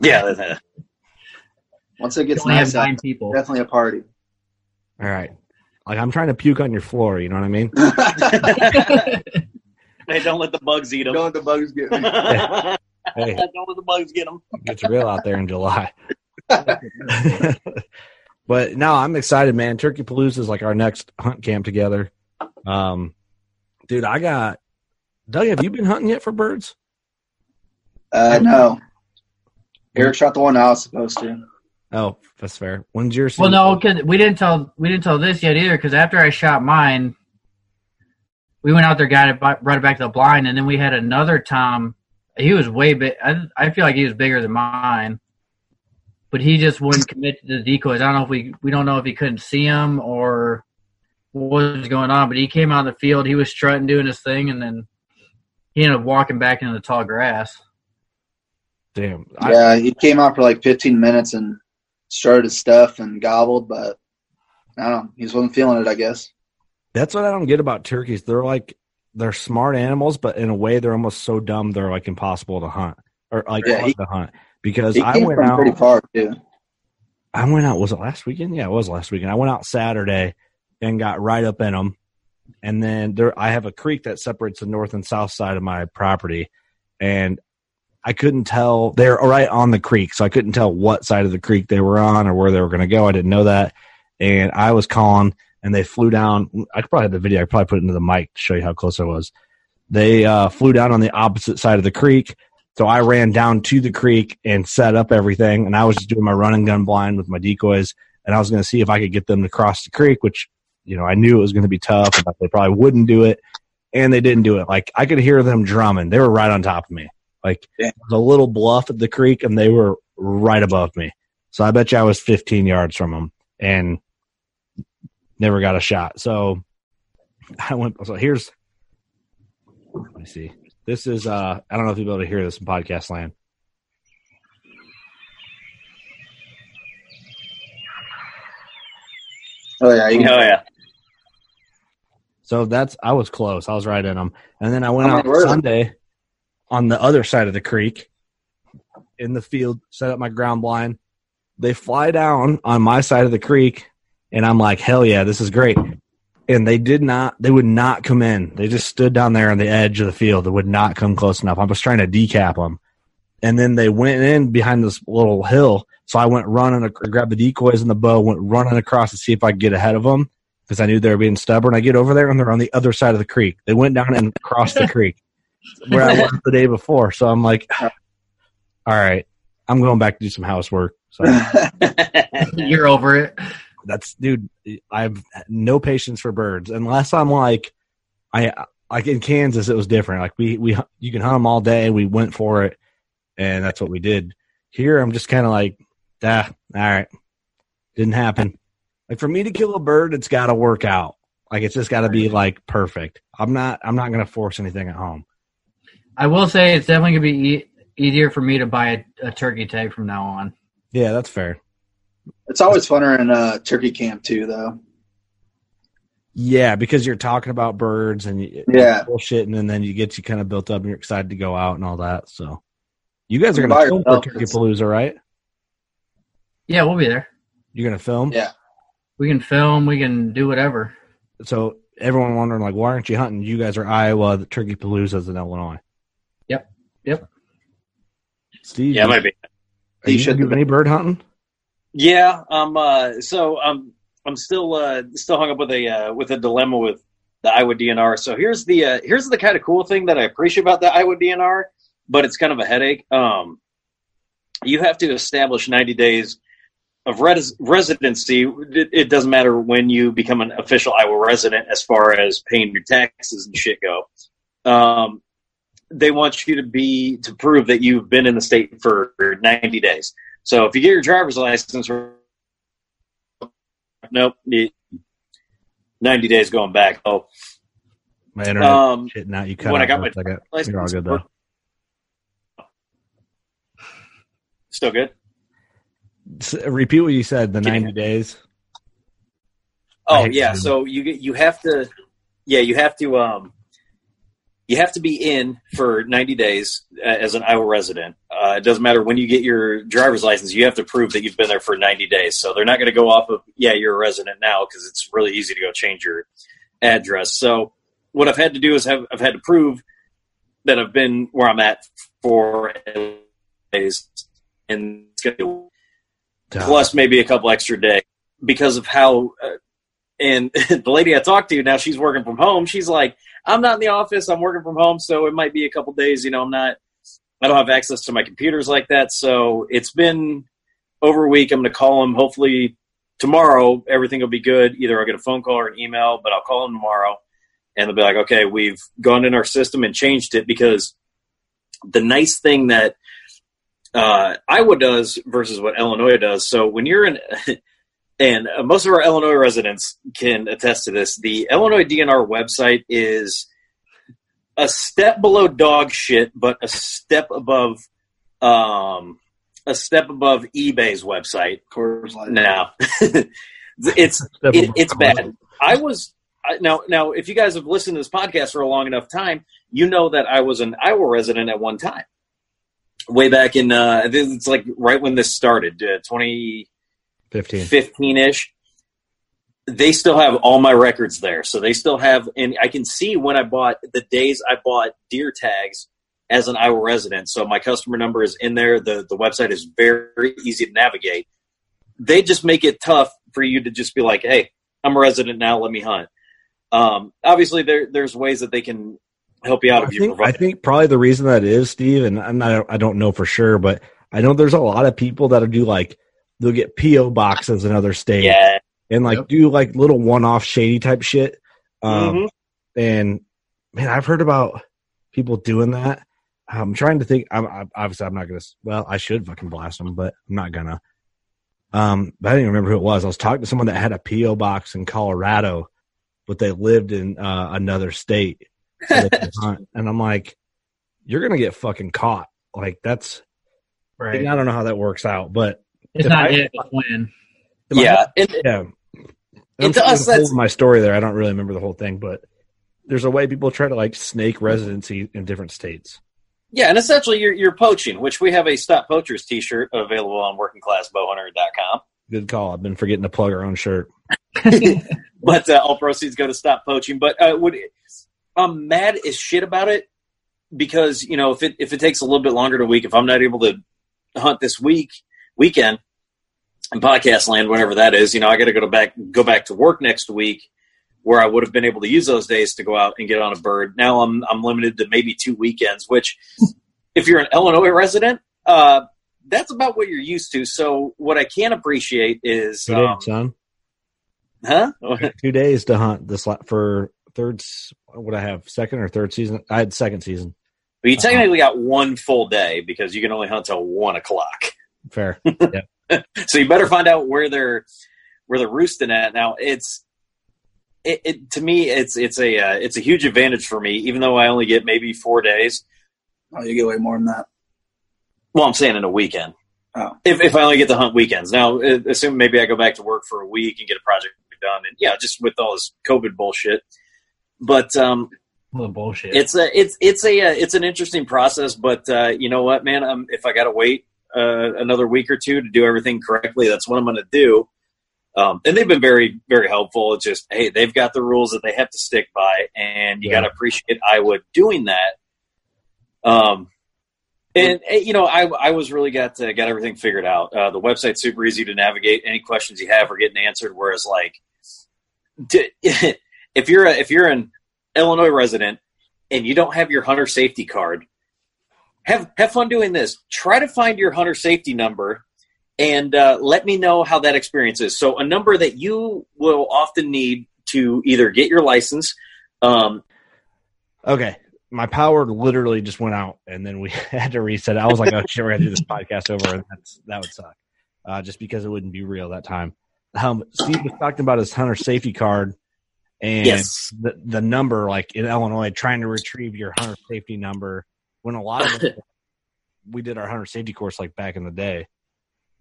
Yeah, Once it gets only have nice out, nine people. definitely a party. All right. Like I'm trying to puke on your floor. You know what I mean? hey, don't let the bugs eat them. Don't let the bugs get me. Hey, don't let the bugs get them. it's real out there in July. but no, I'm excited, man. Turkey Palooza is like our next hunt camp together. Um, dude, I got Doug. Have you been hunting yet for birds? Uh, no. Eric shot the one I was supposed to. Oh, that's fair. When's your Well, no, because we didn't tell we didn't tell this yet either. Because after I shot mine, we went out there, got it, brought it back to the blind, and then we had another Tom. He was way big. I, I feel like he was bigger than mine, but he just wouldn't commit to the decoys. I don't know if we we don't know if he couldn't see him or what was going on. But he came out of the field. He was strutting, doing his thing, and then he ended up walking back into the tall grass. Damn. I, Yeah, he came out for like 15 minutes and started his stuff and gobbled, but I don't know. He just wasn't feeling it, I guess. That's what I don't get about turkeys. They're like they're smart animals, but in a way they're almost so dumb they're like impossible to hunt or like Yeah, fun he- to hunt. Because I went out pretty far, too. I went out was it last weekend? Yeah, it was last weekend. I went out Saturday and got right up in them. And then there I have a creek that separates the north and south side of my property and I couldn't tell they're right on the creek, so I couldn't tell what side of the creek they were on or where they were going to go. I didn't know that. And I was calling and they flew down. I could probably have the video. I probably put it into the mic to show you how close I was. They uh, flew down on the opposite side of the creek. So I ran down to the creek and set up everything. And I was just doing my run and gun blind with my decoys. And I was going to see if I could get them to cross the creek, which, you know, I knew it was going to be tough, but they probably wouldn't do it. And they didn't do it. Like I could hear them drumming. They were right on top of me. Like Yeah. a little bluff at the creek and they were right above me. So I bet you I was 15 yards from them and never got a shot. So I went, so here's, let me see. This is, uh, I don't know if you'll be able to hear this in podcast land. Oh, yeah. You Oh yeah. So that's, I was close. I was right in them. And then I went How out many? Sunday on the other side of the creek in the field, set up my ground blind. They fly down on my side of the creek, and I'm like, hell yeah, this is great. And they did not, they would not come in. They just stood down there on the edge of the field. They would not come close enough. I was trying to decap them. And then they went in behind this little hill. So I went running, ac- grabbed the decoys and the bow, went running across to see if I could get ahead of them because I knew they were being stubborn. I get over there and they're on the other side of the creek. They went down and crossed the creek where I was the day before. So I'm like, all right, I'm going back to do some housework. So You're over it. That's dude. I've no patience for birds unless I'm like, I like in Kansas it was different. Like we we you can hunt them all day. We went for it, and that's what we did. Here I'm just kind of like, ah, all right, didn't happen. Like for me to kill a bird, it's got to work out. Like it's just got to be like perfect. I'm not I'm not gonna force anything at home. I will say it's definitely gonna be e- easier for me to buy a, a turkey tag from now on. Yeah, that's fair. It's always funner in uh, turkey camp, too, though. Yeah, because you're talking about birds and Yeah. bullshitting, and then you get you kind of built up and you're excited to go out and all that. So, you guys are gonna film for Turkey it's- Palooza, right? Yeah, we'll be there. You're gonna film. Yeah. We can film. We can do whatever. So everyone wondering like, why aren't you hunting? You guys are Iowa. The Turkey Palooza's in Illinois. Yep. Yep. Steve, Yeah, it might be. Are you should do any bird hunting? Yeah, um. Uh, so I'm I'm still uh, still hung up with a uh, with a dilemma with the Iowa DNR. So here's the uh, here's the kind of cool thing that I appreciate about the Iowa DNR, but it's kind of a headache. Um, you have to establish 90 days of res- residency. It, it, doesn't matter when you become an official Iowa resident, as far as paying your taxes and shit go. Um, they want you to be to prove that you've been in the state for 90 days. So if you get your driver's license, nope, 90 days going back. Oh, my internet um, shit. Now you cut. When I got my license, you're all good though. Still good. So, repeat what you said. The ninety days. Oh yeah, so you you have to, yeah, you have to um, you have to be in for ninety days as an Iowa resident. Uh, it doesn't matter when you get your driver's license; you have to prove that you've been there for ninety days. So they're not going to go off of yeah, you're a resident now because it's really easy to go change your address. So what I've had to do is have I've had to prove that I've been where I'm at for days and plus maybe a couple extra days because of how. Uh, and the lady I talked to now, she's working from home. She's like, I'm not in the office. I'm working from home, so it might be a couple days. You know, I'm not. I don't have access to my computers like that, so it's been over a week. I'm going to call them. Hopefully tomorrow, everything will be good. Either I'll get a phone call or an email, but I'll call them tomorrow, and they'll be like, "Okay, we've gone in our system and changed it." Because the nice thing that uh, Iowa does versus what Illinois does. So when you're in, and most of our Illinois residents can attest to this, the Illinois DNR website is a step below dog shit, but a step above, um, a step above eBay's website. Of course, now, it's it, it's bad. I was now now if you guys have listened to this podcast for a long enough time, you know that I was an Iowa resident at one time way back in uh, it's like right when this started, uh, 2015 ish. They still have all my records there, so they still have, and I can see when I bought the days I bought deer tags as an Iowa resident. So my customer number is in there. the The website is very easy to navigate. They just make it tough for you to just be like, "Hey, I'm a resident now. Let me hunt." Um, obviously, there there's ways that they can help you out I if think, you provide. I think probably the reason that is, Steve, and I'm not, I don't know for sure, but I know there's a lot of people that do like they'll get PO boxes in other states, yeah. And like yep. do like little one-off shady type shit. Um, mm-hmm. And man, I've heard about people doing that. I'm trying to think. I'm, I'm obviously I'm not gonna. Well, I should fucking blast them, but I'm not gonna. Um, but I didn't even remember who it was. I was talking to someone that had a PO box in Colorado, but they lived in uh, another state, so and I'm like, you're gonna get fucking caught. Like that's right. I don't know how that works out, but it's not I, it, when. Yeah, it, yeah. I'm to us, that's my story there. I don't really remember the whole thing, but there's a way people try to like snake residency in different states. Yeah, and essentially you're you're poaching, which we have a Stop Poachers T-shirt available on WorkingClassBowhunter.com. Good call. I've been forgetting to plug our own shirt. but uh, all proceeds go to stop poaching. But uh, would I'm mad as shit about it because you know if it if it takes a little bit longer to week, if I'm not able to hunt this week weekend in podcast land, whatever that is, you know, I got to go to back go back to work next week where I would have been able to use those days to go out and get on a bird. Now I'm I'm limited to maybe two weekends, which if you're an Illinois resident, uh, that's about what you're used to. So what I can appreciate is, two days, um, son. Huh? two days to hunt this for third. What I have second or third season? I had second season. But you technically uh got one full day because you can only hunt till one o'clock. Fair. Yeah. so you better find out where they're where they're roosting at. Now it's it, it to me it's it's a uh, it's a huge advantage for me, even though I only get maybe four days. Oh, you get way more than that. Well, I'm saying in a weekend. Oh. If if I only get to hunt weekends. Now, assume maybe I go back to work for a week and get a project done, and yeah, just with all this COVID bullshit, but um, well, bullshit. It's a it's it's a uh, it's an interesting process, but uh, you know what, man? Um, if I got to wait uh, another week or two to do everything correctly, that's what I'm going to do. Um, and they've been very very helpful. It's just hey, they've got the rules that they have to stick by, and you yeah. got to appreciate Iowa doing that. Um, And eh, you know, I I was really got uh, got everything figured out. Uh, the website's super easy to navigate. Any questions you have are getting answered. Whereas, like, to, if you're a, if you're an Illinois resident and you don't have your hunter safety card, have have fun doing this. Try to find your hunter safety number and uh, let me know how that experience is. So, a number that you will often need to either get your license. Um, okay, my power literally just went out, and then we had to reset. I was like, "Oh shit, we're gonna do this podcast over," and that's that would suck, uh, just because it wouldn't be real that time. Um, Steve was talking about his hunter safety card and yes. the the number, like in Illinois, trying to retrieve your hunter safety number. When a lot of us, we did our hunter safety course like back in the day,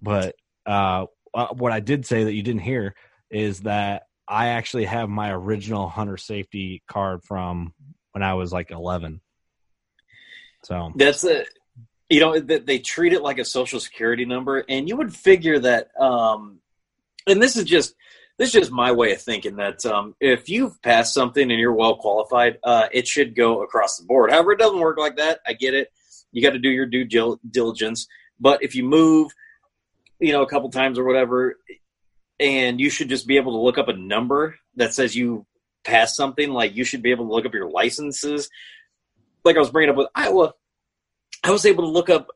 but uh, uh, what I did say that you didn't hear is that I actually have my original hunter safety card from when I was like 11. So that's a, you know, that they treat it like a social security number, and you would figure that. Um, and this is just this is just my way of thinking that um, if you've passed something and you're well qualified, uh, it should go across the board. However, it doesn't work like that. I get it. You got to do your due diligence. But if you move, you know, a couple times or whatever, and you should just be able to look up a number that says you passed something, like you should be able to look up your licenses. Like I was bringing up with Iowa, I was able to look up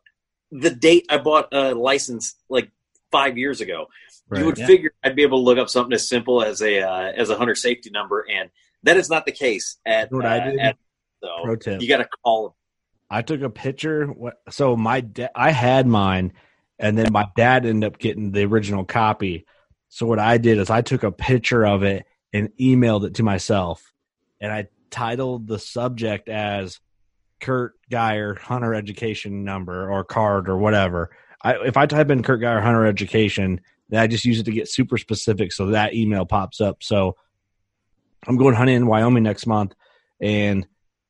the date I bought a license like five years ago. Right, you would yeah. figure I'd be able to look up something as simple as a uh, as a hunter safety number, and that is not the case at. what uh, I did? At, so Pro tip. You got to call. I took a picture. So my da- I had mine, and then my dad ended up getting the original copy. So what I did is I took a picture of it and emailed it to myself, and I titled the subject as Kurt Geyer Hunter Education Number or card or whatever. I, if I type in Kurt Geyer Hunter Education, then I just use it to get super specific so that email pops up. So I'm going hunting in Wyoming next month, and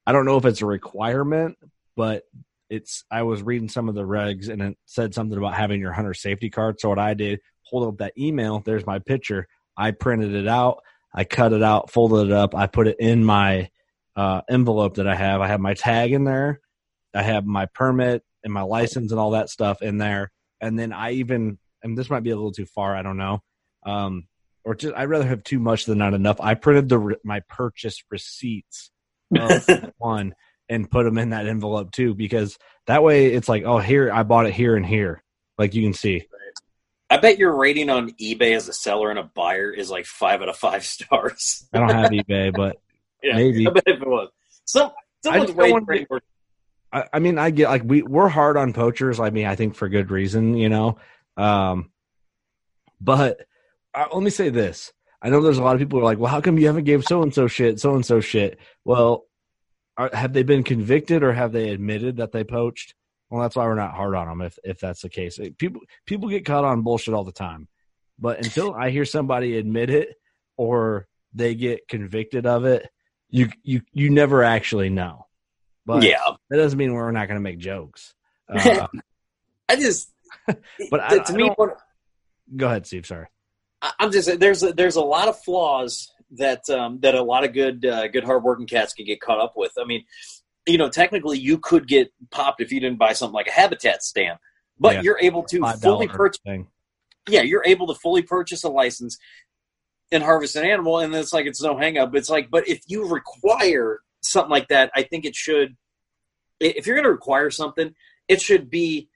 I don't know if it's a requirement, but it's I was reading some of the regs and it said something about having your hunter safety card. So what I did, hold up that email, there's my picture. I printed it out, I cut it out, folded it up, I put it in my uh, envelope that I have. I have my tag in there, I have my permit and my license and all that stuff in there. And then I even and this might be a little too far. I don't know. Um, or just I'd rather have too much than not enough. I printed the my purchase receipts one and put them in that envelope too because that way it's like oh here I bought it here and here like you can see. I bet your rating on eBay as a seller and a buyer is like five out of five stars. I don't have eBay, but yeah, maybe. I bet if it was. Some someone's rating. I, I mean, I get like we we're hard on poachers. I mean, I think for good reason, you know. Um, but uh, let me say this: I know there's a lot of people who are like, "Well, how come you haven't gave so and so shit, so and so shit?" Well, are, have they been convicted or have they admitted that they poached? Well, that's why we're not hard on them. If if that's the case, people people get caught on bullshit all the time, but until I hear somebody admit it or they get convicted of it, you you you never actually know. But yeah, that doesn't mean we're not going to make jokes. Uh, I just but I, to I me, what, go ahead, Steve. Sorry. I'm just there's a, there's a lot of flaws that um, that a lot of good uh, good hardworking cats can get caught up with. I mean, you know, technically you could get popped if you didn't buy something like a habitat stamp, but yeah. you're able to fully purchase. Thing. Yeah, you're able to fully purchase a license and harvest an animal, and it's like it's no hang up. It's like, but if you require something like that, I think it should. If you're going to require something, it should be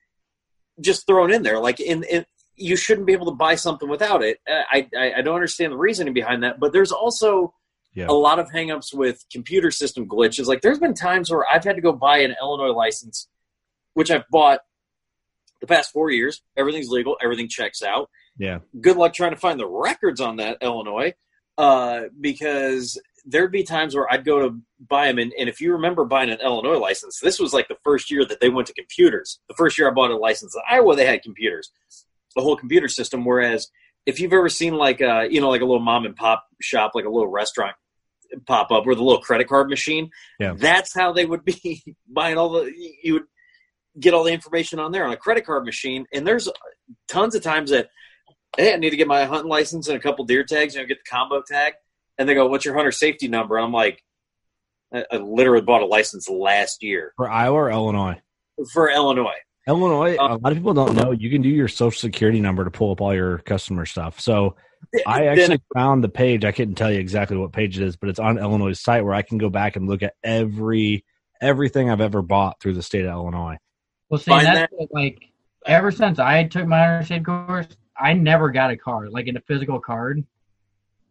just thrown in there. Like in, in you shouldn't be able to buy something without it. Uh, I, I, I don't understand the reasoning behind that, but there's also yeah. a lot of hangups with computer system glitches. Like there's been times where I've had to go buy an Illinois license, which I've bought the past four years. Everything's legal, everything checks out. Yeah. Good luck trying to find the records on that Illinois, uh, because there'd be times where I'd go to buy them, and, and, if you remember buying an Illinois license, this was like the first year that they went to computers. The first year I bought a license in Iowa, they had computers, the whole computer system. Whereas if you've ever seen like a, uh, you know like a little mom and pop shop, like a little restaurant pop up with a little credit card machine, yeah. that's how they would be buying all the you would get all the information on there on a credit card machine. And there's tons of times that hey, I need to get my hunting license and a couple deer tags, you know, get the combo tag and they go, "What's your hunter safety number?" And I'm like, I, I literally bought a license last year for Iowa or Illinois. for Illinois. Illinois, Um, a lot of people don't know you can do your social security number to pull up all your customer stuff. So I actually Then- found the page. I couldn't tell you exactly what page it is, but it's on Illinois' site where I can go back and look at every everything I've ever bought through the state of Illinois. Well, see, Find that's what, like ever since I took my interstate course, I never got a card, like in a physical card.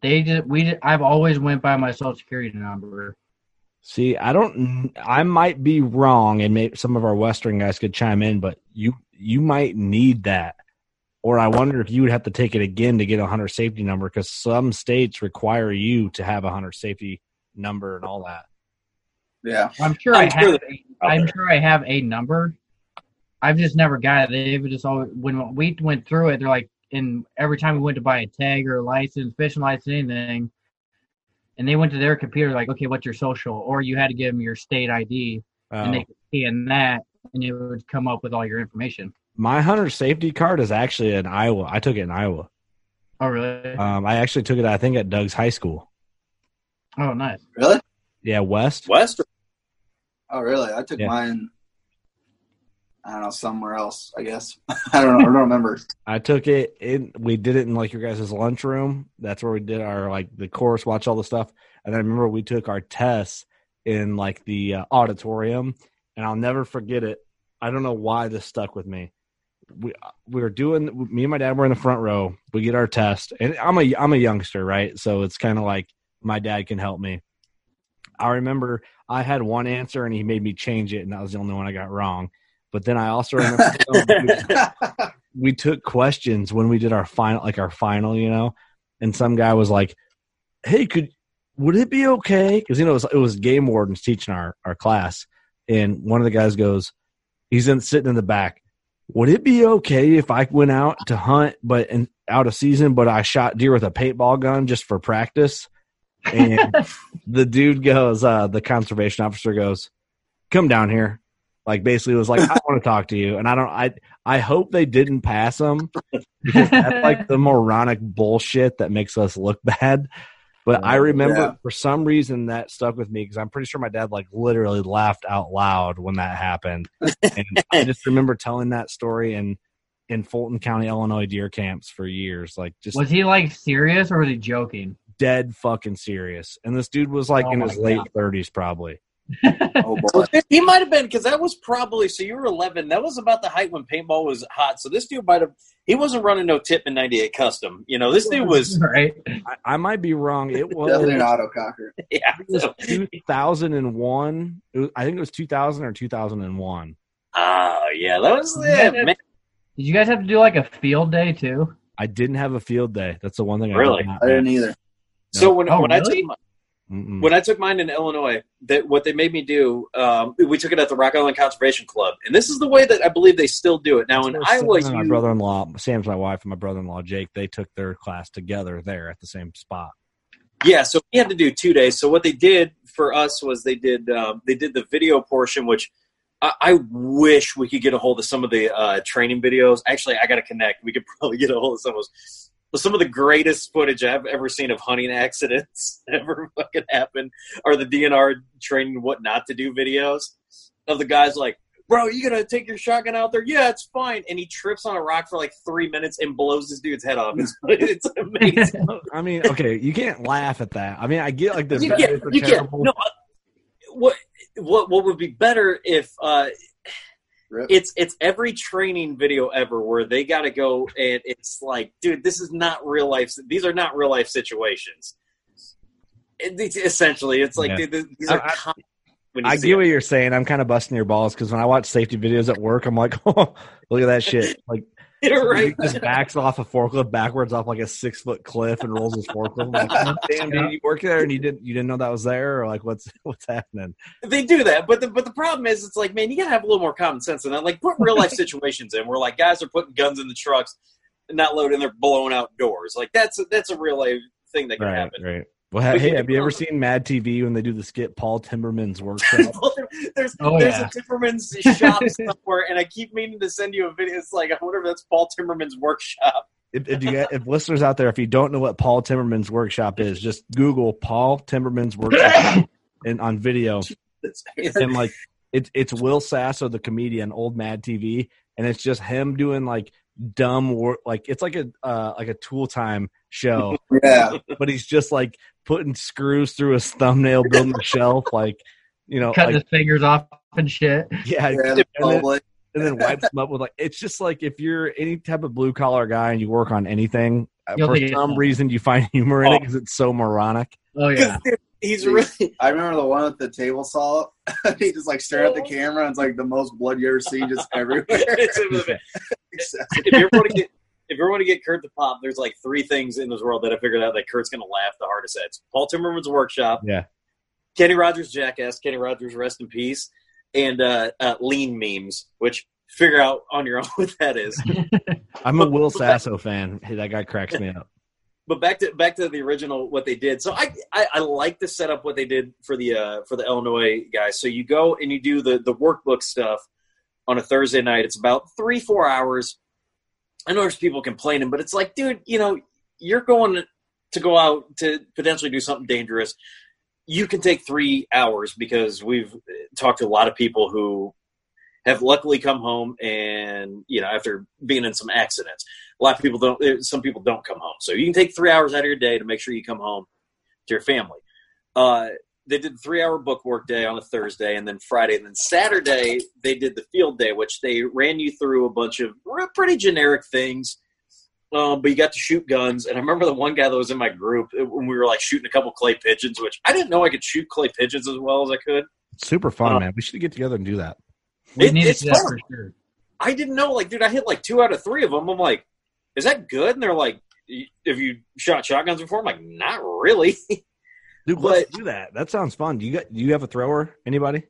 They just we just, I've always went by my social security number. See, I don't. I might be wrong, and maybe some of our Western guys could chime in, but you you might need that, or I wonder if you would have to take it again to get a hunter safety number because some states require you to have a hunter safety number and all that. Yeah. I'm sure I'm i sure have. that- A, I'm sure I have a number. I've just never got it. They've just always when we went through it, they're like, and every time we went to buy a tag or a license, fishing license, anything, and they went to their computer like, okay, what's your social? Or you had to give them your state ID, and Oh. they could scan that, and it would come up with all your information. My hunter safety card is actually in Iowa. I took it in Iowa. Oh, really? Um, I actually took it, I think, at Doug's high school. oh, nice. Really? Yeah, West. West. Oh, really? I took Yeah. mine. I don't know somewhere else. I guess I don't know. I don't remember. I took it in. We did it in like your guys' lunchroom. That's where we did our like the course, watch all the stuff. And I remember we took our tests in like the uh, auditorium, and I'll never forget it. I don't know why this stuck with me. We we were doing. Me and my dad were in the front row. We get our test, and I'm a I'm a youngster, right? So it's kind of like my dad can help me. I remember I had one answer, and he made me change it, and that was the only one I got wrong. But then I also remember we took questions when we did our final like our final you know? And some guy was like hey could would it be okay? Because you know it was, it was game wardens teaching our our class. And one of the guys goes he's in sitting in the back would it be okay if i went out to hunt but in, out of season but i shot deer with a paintball gun just for practice? And the dude goes uh the conservation officer goes come down here like basically was like i want to talk to you. And i don't i i hope they didn't pass him because that's like the moronic bullshit that makes us look bad. But i uh, remember Yeah. for some reason that stuck with me because i'm pretty sure my dad like literally laughed out loud when that happened. And i just remember telling that story in in fulton county illinois deer camps for years like just Was he like serious or was he joking? dead fucking serious. And this dude was like Oh in his late 30s probably Oh boy. He might have been because that was probably so. You were eleven. That was about the height when paintball was hot. So this dude might have. He wasn't running no Tippmann ninety eight custom. You know, this dude was. right. I, I might be wrong. It was Definitely an autococker. Yeah. it was 2001. It was, I think it was 2000 or 2001. Oh yeah, that was yeah, Yeah. man. Did you guys have to do like a field day too? I didn't have a field day. That's the one thing. Really? I, did not I didn't have. either. So when Oh, when I really? took my, Mm-mm. when I took mine in Illinois, that what they made me do, um, we took it at the Rock Island Conservation Club, and this is the way that I believe they still do it now. In Iowa, Sam my you, brother-in-law, Sam's my wife, and my brother-in-law Jake. They took their class together there at the same spot. Yeah, so we had to do two days. So what they did for us was they did um, they did the video portion, which I, I wish we could get a hold of some of the uh, training videos. Actually, I got to connect. We could probably get a hold of some of those. But some of the greatest footage I've ever seen of hunting accidents ever fucking happen are the DNR training what not to do videos of the guys like, bro, you gonna take your shotgun out there? Yeah, it's fine. And he trips on a rock for like three minutes and blows this dude's head off. It's, it's amazing. I mean, okay, you can't laugh at that. I mean, I get like the you can't. You can't. terrible. No. What what what would be better if uh, Rip. it's it's every training video ever where they got to go and it's like, dude, this is not real life. These are not real life situations. It- it's essentially, it's like Yeah. dude, these are. I- I- com- when you I see get it. what you're saying. I'm kind of busting your balls because when I watch safety videos at work, I'm like, oh, look at that shit. Like, right. he just backs off a forklift backwards off like a six foot cliff and rolls his forklift. I'm like, oh, damn, dude, you work there and you didn't you didn't know that was there, or like what's what's happening? they do that, but the but the problem is, it's like, man, you gotta have a little more common sense than that. Like, put real life situations in where like guys are putting guns in the trucks, and not loading, they're blowing out doors. Like that's a, that's a real life thing that can Right, happen. right. Well, ha- hey, have you ever seen Mad TV when they do the skit Paul Timberman's workshop? there's Oh, there's yeah. a Timberman's shop somewhere, and I keep meaning to send you a video. It's like I wonder if that's Paul Timberman's workshop. if, if you get, if listeners out there, if you don't know what Paul Timberman's workshop is, just Google Paul Timberman's workshop and on video and like It's it's Will Sasso, the comedian, old Mad TV, and it's just him doing like dumb work. Like it's like a uh, like a tool time show. Yeah, but he's just like putting screws through his thumbnail, building a shelf, like you know, cutting like, his fingers off and shit. Yeah, Yeah, and, then, and then wipes them up with like it's just like if you're any type of blue collar guy and you work on anything, uh, You'll for some reason you find humor in it Oh. because it's so moronic. Oh yeah. He's really I remember the one with the table saw. he just like staring at the camera. And it's like the most blood you ever seen, just everywhere. If you ever want to get if you ever want to get Kurt to pop, there's like three things in this world that I figured out that Kurt's gonna laugh the hardest at. It's Paul Timmerman's workshop, Yeah, Kenny Rogers jackass, Kenny Rogers rest in peace, and uh, uh, lean memes, which figure out on your own what that is. I'm a Will Sasso fan. Hey, that guy cracks me up. but back to back to the original what they did. So I I, I like to set up what they did for the uh, for the Illinois guys. So you go and you do the the workbook stuff on a Thursday night. It's about three four hours. I know there's people complaining, but it's like, dude, you know, you're going to go out to potentially do something dangerous. You can take three hours because we've talked to a lot of people who have luckily come home and you know after being in some accidents a lot of people don't some people don't come home so you can take three hours out of your day to make sure you come home to your family uh, they did the three hour book work day on a thursday and then friday and then saturday they did the field day which they ran you through a bunch of pretty generic things um, but you got to shoot guns and i remember the one guy that was in my group when we were like shooting a couple clay pigeons which i didn't know i could shoot clay pigeons as well as i could Super fun, Uh, man. We should get together and do that. We It- need it's that fun. for sure. I didn't know. Like, dude, I hit like two out of three of them. I'm like, is that good? And they're like, have you shot shotguns before? I'm like, not really. Dude, let's do that. That sounds fun. Do you got? Do you have a thrower? Anybody?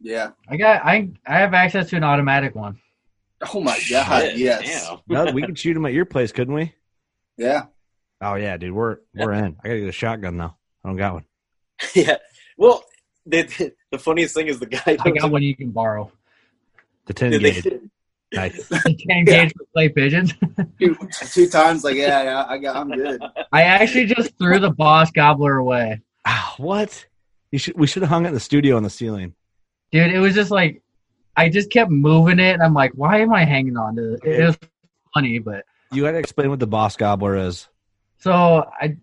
Yeah. I got I I have access to an automatic one. Oh my god. Shit, yes. No, we could shoot them at your place, couldn't we? Yeah. Oh yeah, dude. We're we're in. I gotta get a shotgun though. I don't got one. yeah. Well, the, the funniest thing is the guy. I got one you can borrow. The ten They- gauge. Nice. You can engage with clay pigeons. Two, two times, like yeah, yeah, I got, I'm good. I actually just threw the boss gobbler away. Ah, what? You should. We should have hung it in the studio on the ceiling. Dude, it was just like I just kept moving it and I'm like, why am I hanging on to it? It was funny, but You got to explain what the boss gobbler is. so I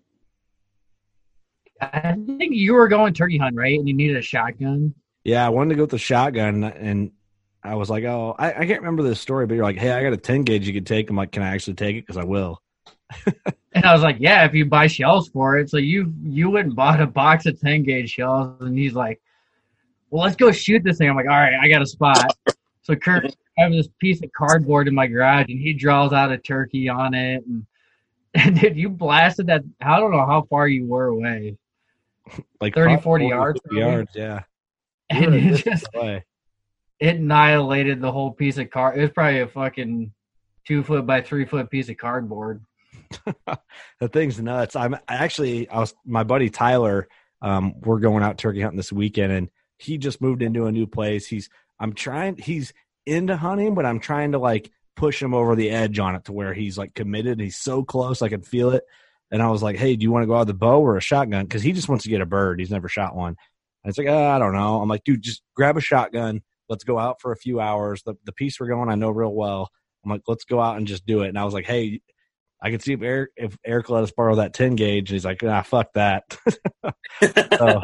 I think you were going turkey hunt, right? And you needed a shotgun. Yeah, I wanted to go with the shotgun, and I was like, "Oh, I, I can't remember this story." But you're like, "Hey, I got a ten gauge you could take." I'm like, "Can I actually take it? Because I will." And I was like, yeah, if you buy shells for it. So you you went and bought a box of 10 gauge shells. And he's like, well, let's go shoot this thing. I'm like, all right, I got a spot. So Kurt, I have this piece of cardboard in my garage and he draws out a turkey on it. And, and dude, you blasted that. I don't know how far you were away. Like 30, 40 40, yards, 50 yards. Yeah. And it just away. It annihilated the whole piece of card. It was probably a fucking two foot by three foot piece of cardboard. the thing's nuts. I'm actually I was my buddy Tyler. Um, we're going out turkey hunting this weekend, and he just moved into a new place. He's I'm trying. He's into hunting, but I'm trying to like push him over the edge on it to where he's like committed. He's so close, I can feel it. And I was like, "Hey, do you want to go out with bow or a shotgun?" Because he just wants to get a bird. He's never shot one. And it's like, uh, I don't know. I'm like, dude, just grab a shotgun. Let's go out for a few hours. The the piece we're going, I know real well. I'm like, let's go out and just do it. And I was like, hey, I could see if Eric if Eric let us borrow that ten gauge. And he's like, ah, fuck that. so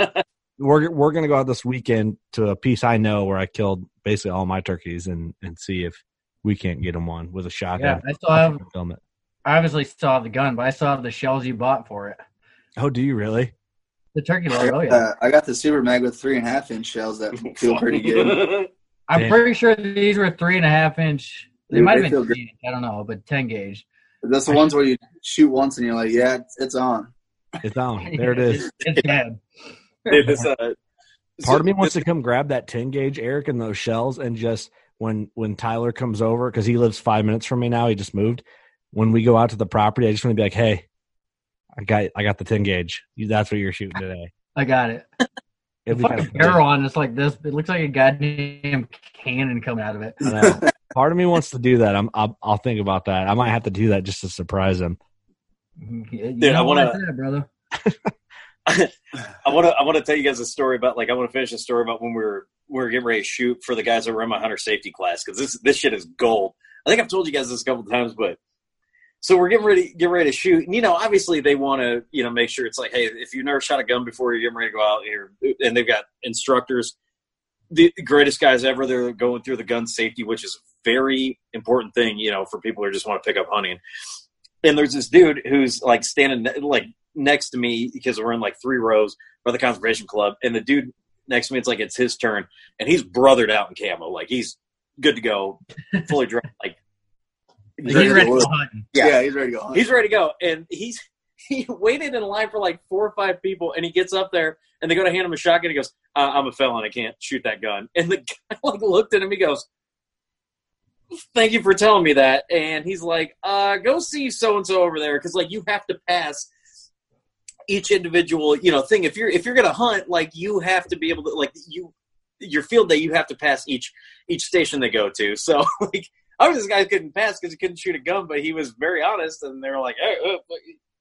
we're we're gonna go out this weekend to a piece I know where I killed basically all my turkeys and and see if we can't get them one with a shotgun. Yeah, I still have film it. I obviously still have the gun, but I still have the shells you bought for it. Oh, do you really? The turkey I oh yeah. uh, I got the super mag with three and a half inch shells that feel pretty good. I'm Damn. pretty sure these were three and a half inch. They Dude, might they have feel been three, I don't know, but ten gauge. That's the ones where you shoot once and you're like, yeah, it's, it's on. It's on. There it is. It's dead. Dude, this, uh, Part of me wants to come grab that ten gauge, Eric, and those shells, and just when when Tyler comes over because he lives five minutes from me now. He just moved. When we go out to the property, I just want to be like, "Hey, I got I got the ten gauge. That's what you're shooting today." I got it. It'd The be kind of barrel on it's like this. It looks like a goddamn cannon coming out of it. I know. Part of me wants to do that. I'm I'll, I'll think about that. I might have to do that just to surprise him. You Dude, I know what wanna- brother. I want to I want to tell you guys a story about like I want to finish a story about when we were we were getting ready to shoot for the guys that were in my hunter safety class because this this shit is gold. I think I've told you guys this a couple times, but so we're getting ready get ready to shoot, and you know, obviously they want to you know make sure it's like, hey, if you've never shot a gun before, you're getting ready to go out here, and they've got instructors, the greatest guys ever. They're going through the gun safety, which is a very important thing, you know, for people who just want to pick up hunting. And there's this dude who's like standing like next to me because we're in like three rows for the conservation club, and the dude next to me, it's like it's his turn, and he's brothered out in camo, like he's good to go, fully dressed, like he's ready, ready to go Yeah. yeah, he's ready to go. He's ready to go, and he's he waited in line for like four or five people, and he gets up there, and they go to hand him a shotgun. He goes, uh, "I'm a felon. I can't shoot that gun." And the guy like looked at him. He goes, "Thank you for telling me that." And he's like, uh, "Go see so and so over there, because like you have to pass." each individual you know thing if you're if you're gonna hunt like you have to be able to like you your field day you have to pass each each station they go to so like obviously this guy couldn't pass because he couldn't shoot a gun but he was very honest and they were like hey, uh,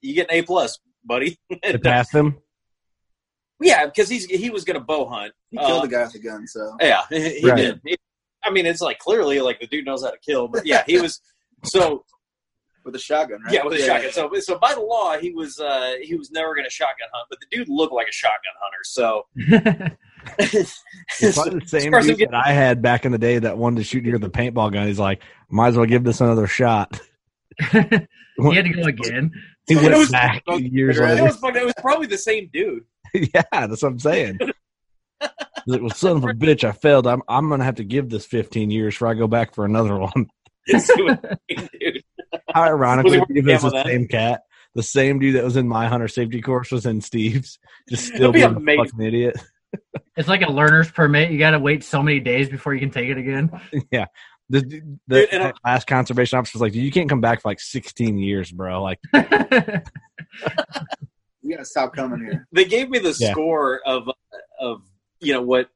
you get an a plus buddy to pass him yeah because he's he was gonna bow hunt he killed uh, the guy with the gun so yeah he, he right. did he, i mean it's like clearly like the dude knows how to kill but yeah he was so with a shotgun, right? Yeah, with a yeah, shotgun. Yeah. So, so by the law, he was uh, he was never going to shotgun hunt, but the dude looked like a shotgun hunter. So, it's the same dude that I had back in the day that wanted to shoot near the paintball gun. He's like, might as well give this another shot. he had to go again. He went was, back years later. It was, it was probably the same dude. yeah, that's what I'm saying. He's like, well, son of a bitch, I failed. I'm I'm gonna have to give this 15 years before I go back for another one. dude. How ironic would it the same cat? The same dude that was in my hunter safety course was in Steve's. Just still being a fucking idiot. It's like a learner's permit. You got to wait so many days before you can take it again. Yeah. The, the Dude, last conservation officer was like, "You can't come back for like 16 years, bro." Like, you gotta stop coming here. They gave me the yeah. score of of you know what,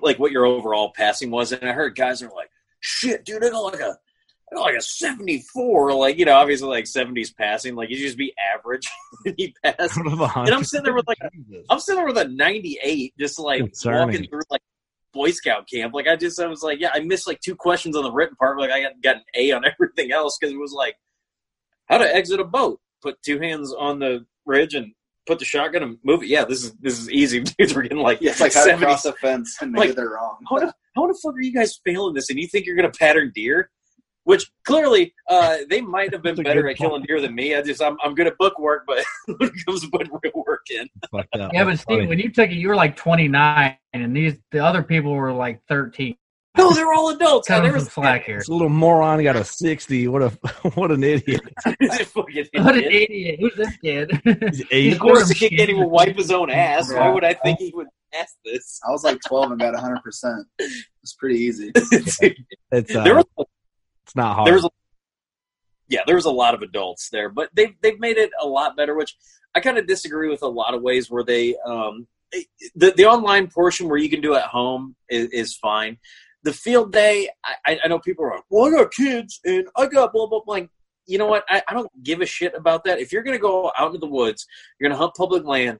like what your overall passing was, and I heard guys are like, "Shit, dude, I got like a Oh, like a 74, like, you know, obviously like 70s passing, like you just be average and he passed. And I'm sitting there with like, a, I'm sitting there with a 98, just like Concerning. walking through like Boy Scout camp. Like I just, I was like, yeah, I missed like two questions on the written part. But like I got, got an A on everything else because it was like, how to exit a boat, put two hands on the ridge and put the shotgun and move it. Yeah, this is this is easy. Dudes We're getting like yeah, it's like 70s. how to cross a fence and make like, they're wrong. How the, how the fuck are you guys failing this? And you think you're gonna pattern deer? Which clearly uh, they might have been better at killing deer than me. I just I'm, I'm good at book work, but when it comes to putting real work in, yeah. But Steve, when you took it, you were like 29, and these the other people were like 13. No, they're all adults. Kind of slack here. It's a little moron. He got a 60. What a what an idiot. what an idiot. Who's this kid? of course, the kid can't even wipe his own ass. Why would I think he would ask this? I was like 12 and got 100. percent It's pretty easy. it's uh, there was it's not hard. There was a, yeah, there was a lot of adults there, but they've they've made it a lot better. Which I kind of disagree with a lot of ways where they um, the the online portion where you can do at home is, is fine. The field day, I, I know people are like, "Well, I got kids and I got blah blah blah." You know what? I, I don't give a shit about that. If you're gonna go out into the woods, you're gonna hunt public land.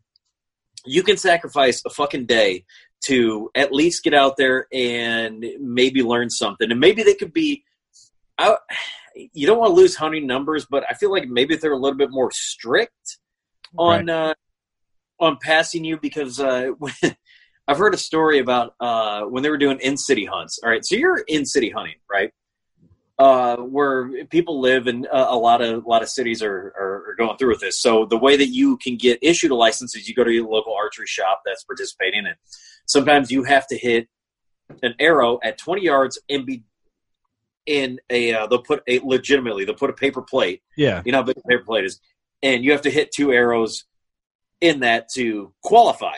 You can sacrifice a fucking day to at least get out there and maybe learn something. And maybe they could be I, you don't want to lose hunting numbers, but I feel like maybe they're a little bit more strict on right. uh, on passing you because uh, I've heard a story about uh, when they were doing in city hunts. All right, so you're in city hunting, right? Uh, where people live and uh, a lot of a lot of cities are, are, are, going through with this. So the way that you can get issued a license is you go to your local archery shop that's participating, and sometimes you have to hit an arrow at 20 yards and be in a uh, they'll put a legitimately they'll put a paper plate. Yeah, you know how big a paper plate is, and you have to hit two arrows in that to qualify.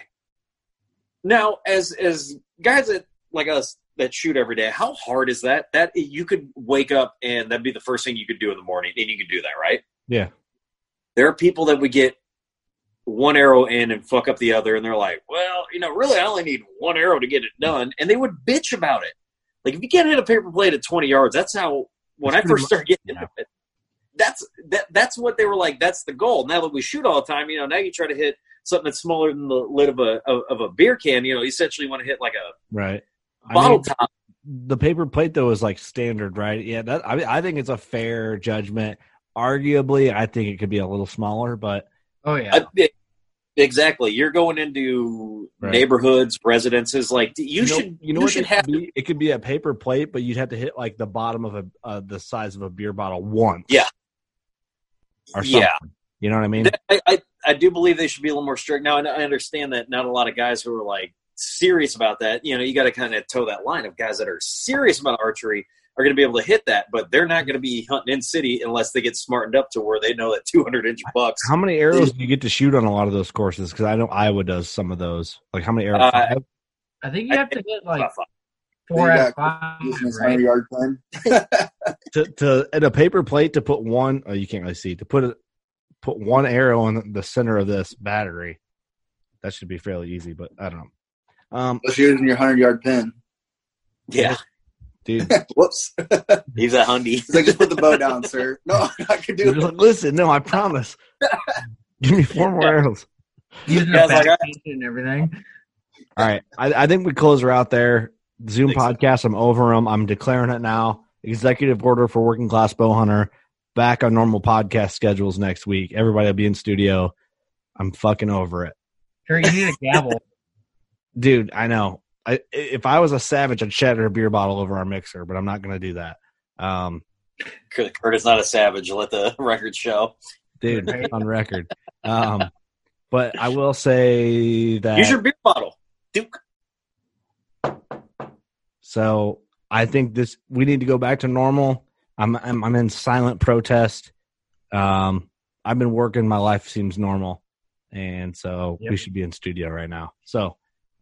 Now, as as guys that like us that shoot every day, how hard is that? That you could wake up and that'd be the first thing you could do in the morning, and you could do that, right? Yeah. There are people that would get one arrow in and fuck up the other, and they're like, "Well, you know, really, I only need one arrow to get it done," and they would bitch about it. Like if you can't hit a paper plate at 20 yards, that's how when that's I first started getting into it. That's that that's what they were like. That's the goal. Now that we shoot all the time, you know, now you try to hit something that's smaller than the lid of a of, of a beer can. You know, essentially, you want to hit like a right bottle I mean, top. The paper plate though is like standard, right? Yeah, that I mean, I think it's a fair judgment. Arguably, I think it could be a little smaller, but oh yeah, I, exactly. You're going into Right. neighborhoods, residences. Like you, you know, should, you know you what should it have could be? It could be a paper plate, but you'd have to hit like the bottom of a uh, the size of a beer bottle once. Yeah. or something. Yeah. You know what I mean? I, I, I do believe they should be a little more strict. Now, I I understand that not a lot of guys who are like serious about that, you know, you got to kind of toe that line of guys that are serious about archery are going to be able to hit that, but they're not going to be hunting in city unless they get smartened up to where they know that 200 inch bucks. How many arrows do you get to shoot on a lot of those courses? Because I know Iowa does some of those. Like how many arrows? Uh, Five? I think you have to hit like About five. four You out of got five, right? 100 yard pin. to to in a paper plate to put one. Oh, you can't really see to put it put one arrow in the center of this battery. That should be fairly easy, but I don't know. Um, Unless you're using your 100 yard pin. Yeah, dude, Whoops. he's a hundy. He's like, just put the bow down, sir. No, I can do it. listen, no, I promise. Give me four more arrows. Using Yeah, a it's like, back and everything. All right, I, I think we close her out there. Zoom Think so. podcast. I'm over them. I'm declaring it now. Executive order for working class bow hunter. Back on normal podcast schedules next week. Everybody will be in studio. I'm fucking over it, Sure, you need a gavel. dude. I know. I if I was a savage, I'd shatter a beer bottle over our mixer, but I'm not going to do that. Um, Kurt Kurt is not a savage. Let the record show. dude, on record. Um, but I will say that Use your beer bottle, Duke. So I think this we need to go back to normal. I'm I'm, I'm in silent protest. Um, I've been working. My life seems normal, and so Yep. we should be in studio right now. So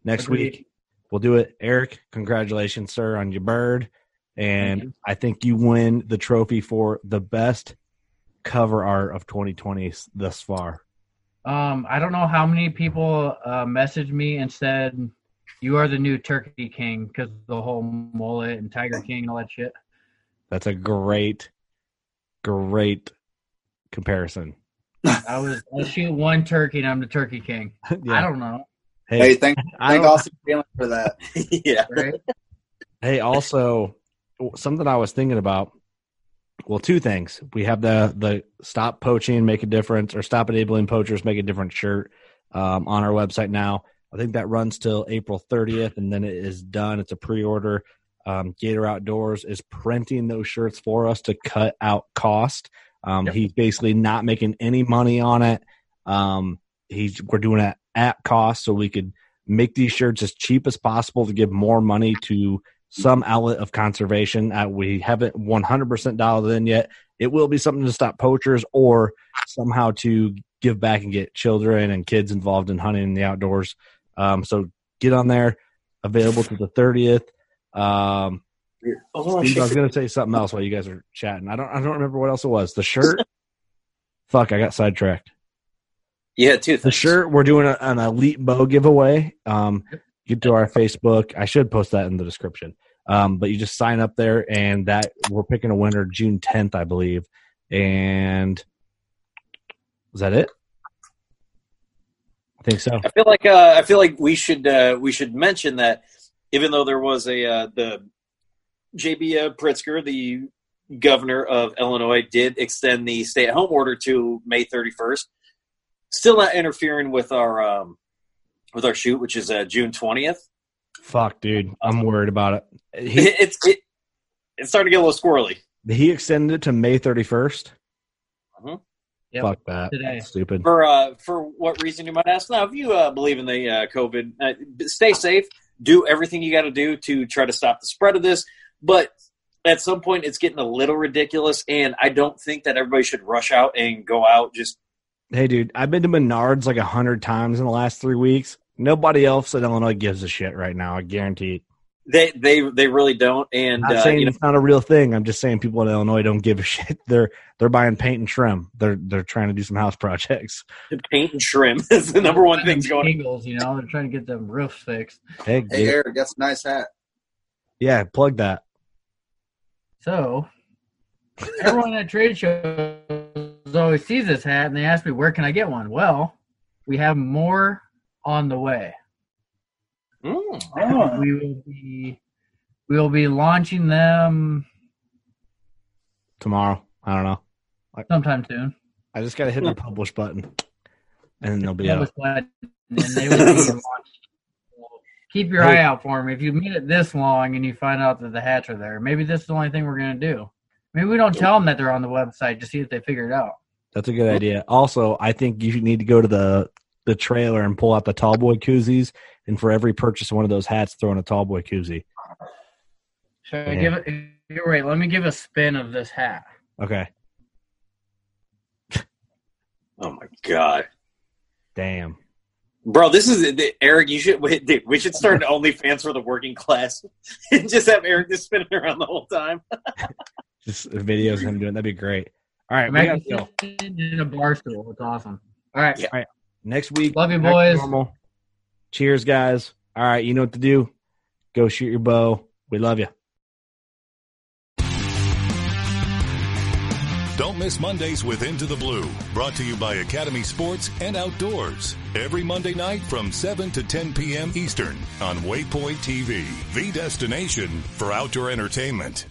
next Agreed. week we'll do it. Eric, congratulations, sir, on your bird, and you. I think you win the trophy for the best cover art of 2020 thus far. Um, I don't know how many people uh, messaged me and said you are the new Turkey King because the whole mullet and Tiger King and all that shit. That's a great, great comparison. I was I shoot one turkey and I'm the Turkey King. I don't know, Hey, thank, I thank Austin Feeling for that. yeah. right? Hey, also something I was thinking about. Well, two things. We have the the stop poaching, make a difference, or stop enabling poachers, make a different shirt um, on our website now. I think that runs till April 30th, and then it is done. It's a pre-order. Um, Gator Outdoors is printing those shirts for us to cut out cost. Um, Yep. He's basically not making any money on it. Um, he's we're doing it at cost, so we could make these shirts as cheap as possible to give more money to some outlet of conservation. Uh, we haven't 100% dialed in yet. It will be something to stop poachers or somehow to give back and get children and kids involved in hunting in the outdoors. Um, so get on there. Available to the 30th. Um, Oh, Steve, I was going to say something else while you guys are chatting. I don't. I don't remember what else it was. The shirt. Fuck! I got sidetracked. Yeah, two The things. shirt. We're doing a, an elite bow giveaway. Um, get to our Facebook. I should post that in the description. Um, but you just sign up there, and that we're picking a winner June 10th, I believe. And is that it? I think so. I feel like uh, I feel like we should uh, we should mention that even though there was a uh, the JB uh, Pritzker, the governor of Illinois, did extend the stay at home order to May 31st, still not interfering with our um, with our shoot, which is uh, June 20th. Fuck, dude. I'm worried about it. He, it's it, it's starting to get a little squirrely. he extended it to May 31st. Mhm. Yep. Fuck that. Today. Stupid. For uh, for what reason you might ask? Now, if you uh, believe in the uh, COVID, uh, stay safe. Do everything you got to do to try to stop the spread of this. But at some point, it's getting a little ridiculous, and I don't think that everybody should rush out and go out. Just Hey, dude, I've been to Menards like a hundred times in the last three weeks. Nobody else in Illinois gives a shit right now. I guarantee. it. they they they really don't. And I'm not uh, saying you know, it's not a real thing. I'm just saying people in Illinois don't give a shit. They're they're buying paint and trim. They're they're trying to do some house projects. paint and trim is the number one thing going. on. Eagles, you know, they're trying to get them roofs fixed. Hey, Hey, get- Eric, that's a nice hat. yeah, plug that. So everyone at trade shows always sees this hat and they ask me where can I get one. Well, we have more on the way. Mm. Oh. We will be we will be launching them tomorrow. I don't know. Sometime soon. I just got to hit the publish button, and then they'll be publish out. Button, and they will be launched. Keep your eye out for them. If you made it this long and you find out that the hats are there, maybe this is the only thing we're going to do. Maybe we don't tell them that they're on the website to see if they figure it out. That's a good idea. Also, I think you need to go to the the trailer and pull out the tallboy koozies, and for every purchase of one of those hats, throw in a tallboy koozie. Should I give it? You're right. Let me give a spin of this hat. Okay. Oh my god! Damn, bro, this is Eric. You should dude, we should start an OnlyFans for the working class and just have Eric just spinning around the whole time. just videos of him doing that'd be great. All right, we gotta go. in a bar stool. It's awesome. All right, yeah. all right. Next week, love you, boys. Normal. Cheers, guys. All right, you know what to do. Go shoot your bow. We love you. Don't miss Mondays with Into the Blue, brought to you by Academy Sports and Outdoors. Every Monday night from 7 to 10 p.m. Eastern on Waypoint TV, the destination for outdoor entertainment.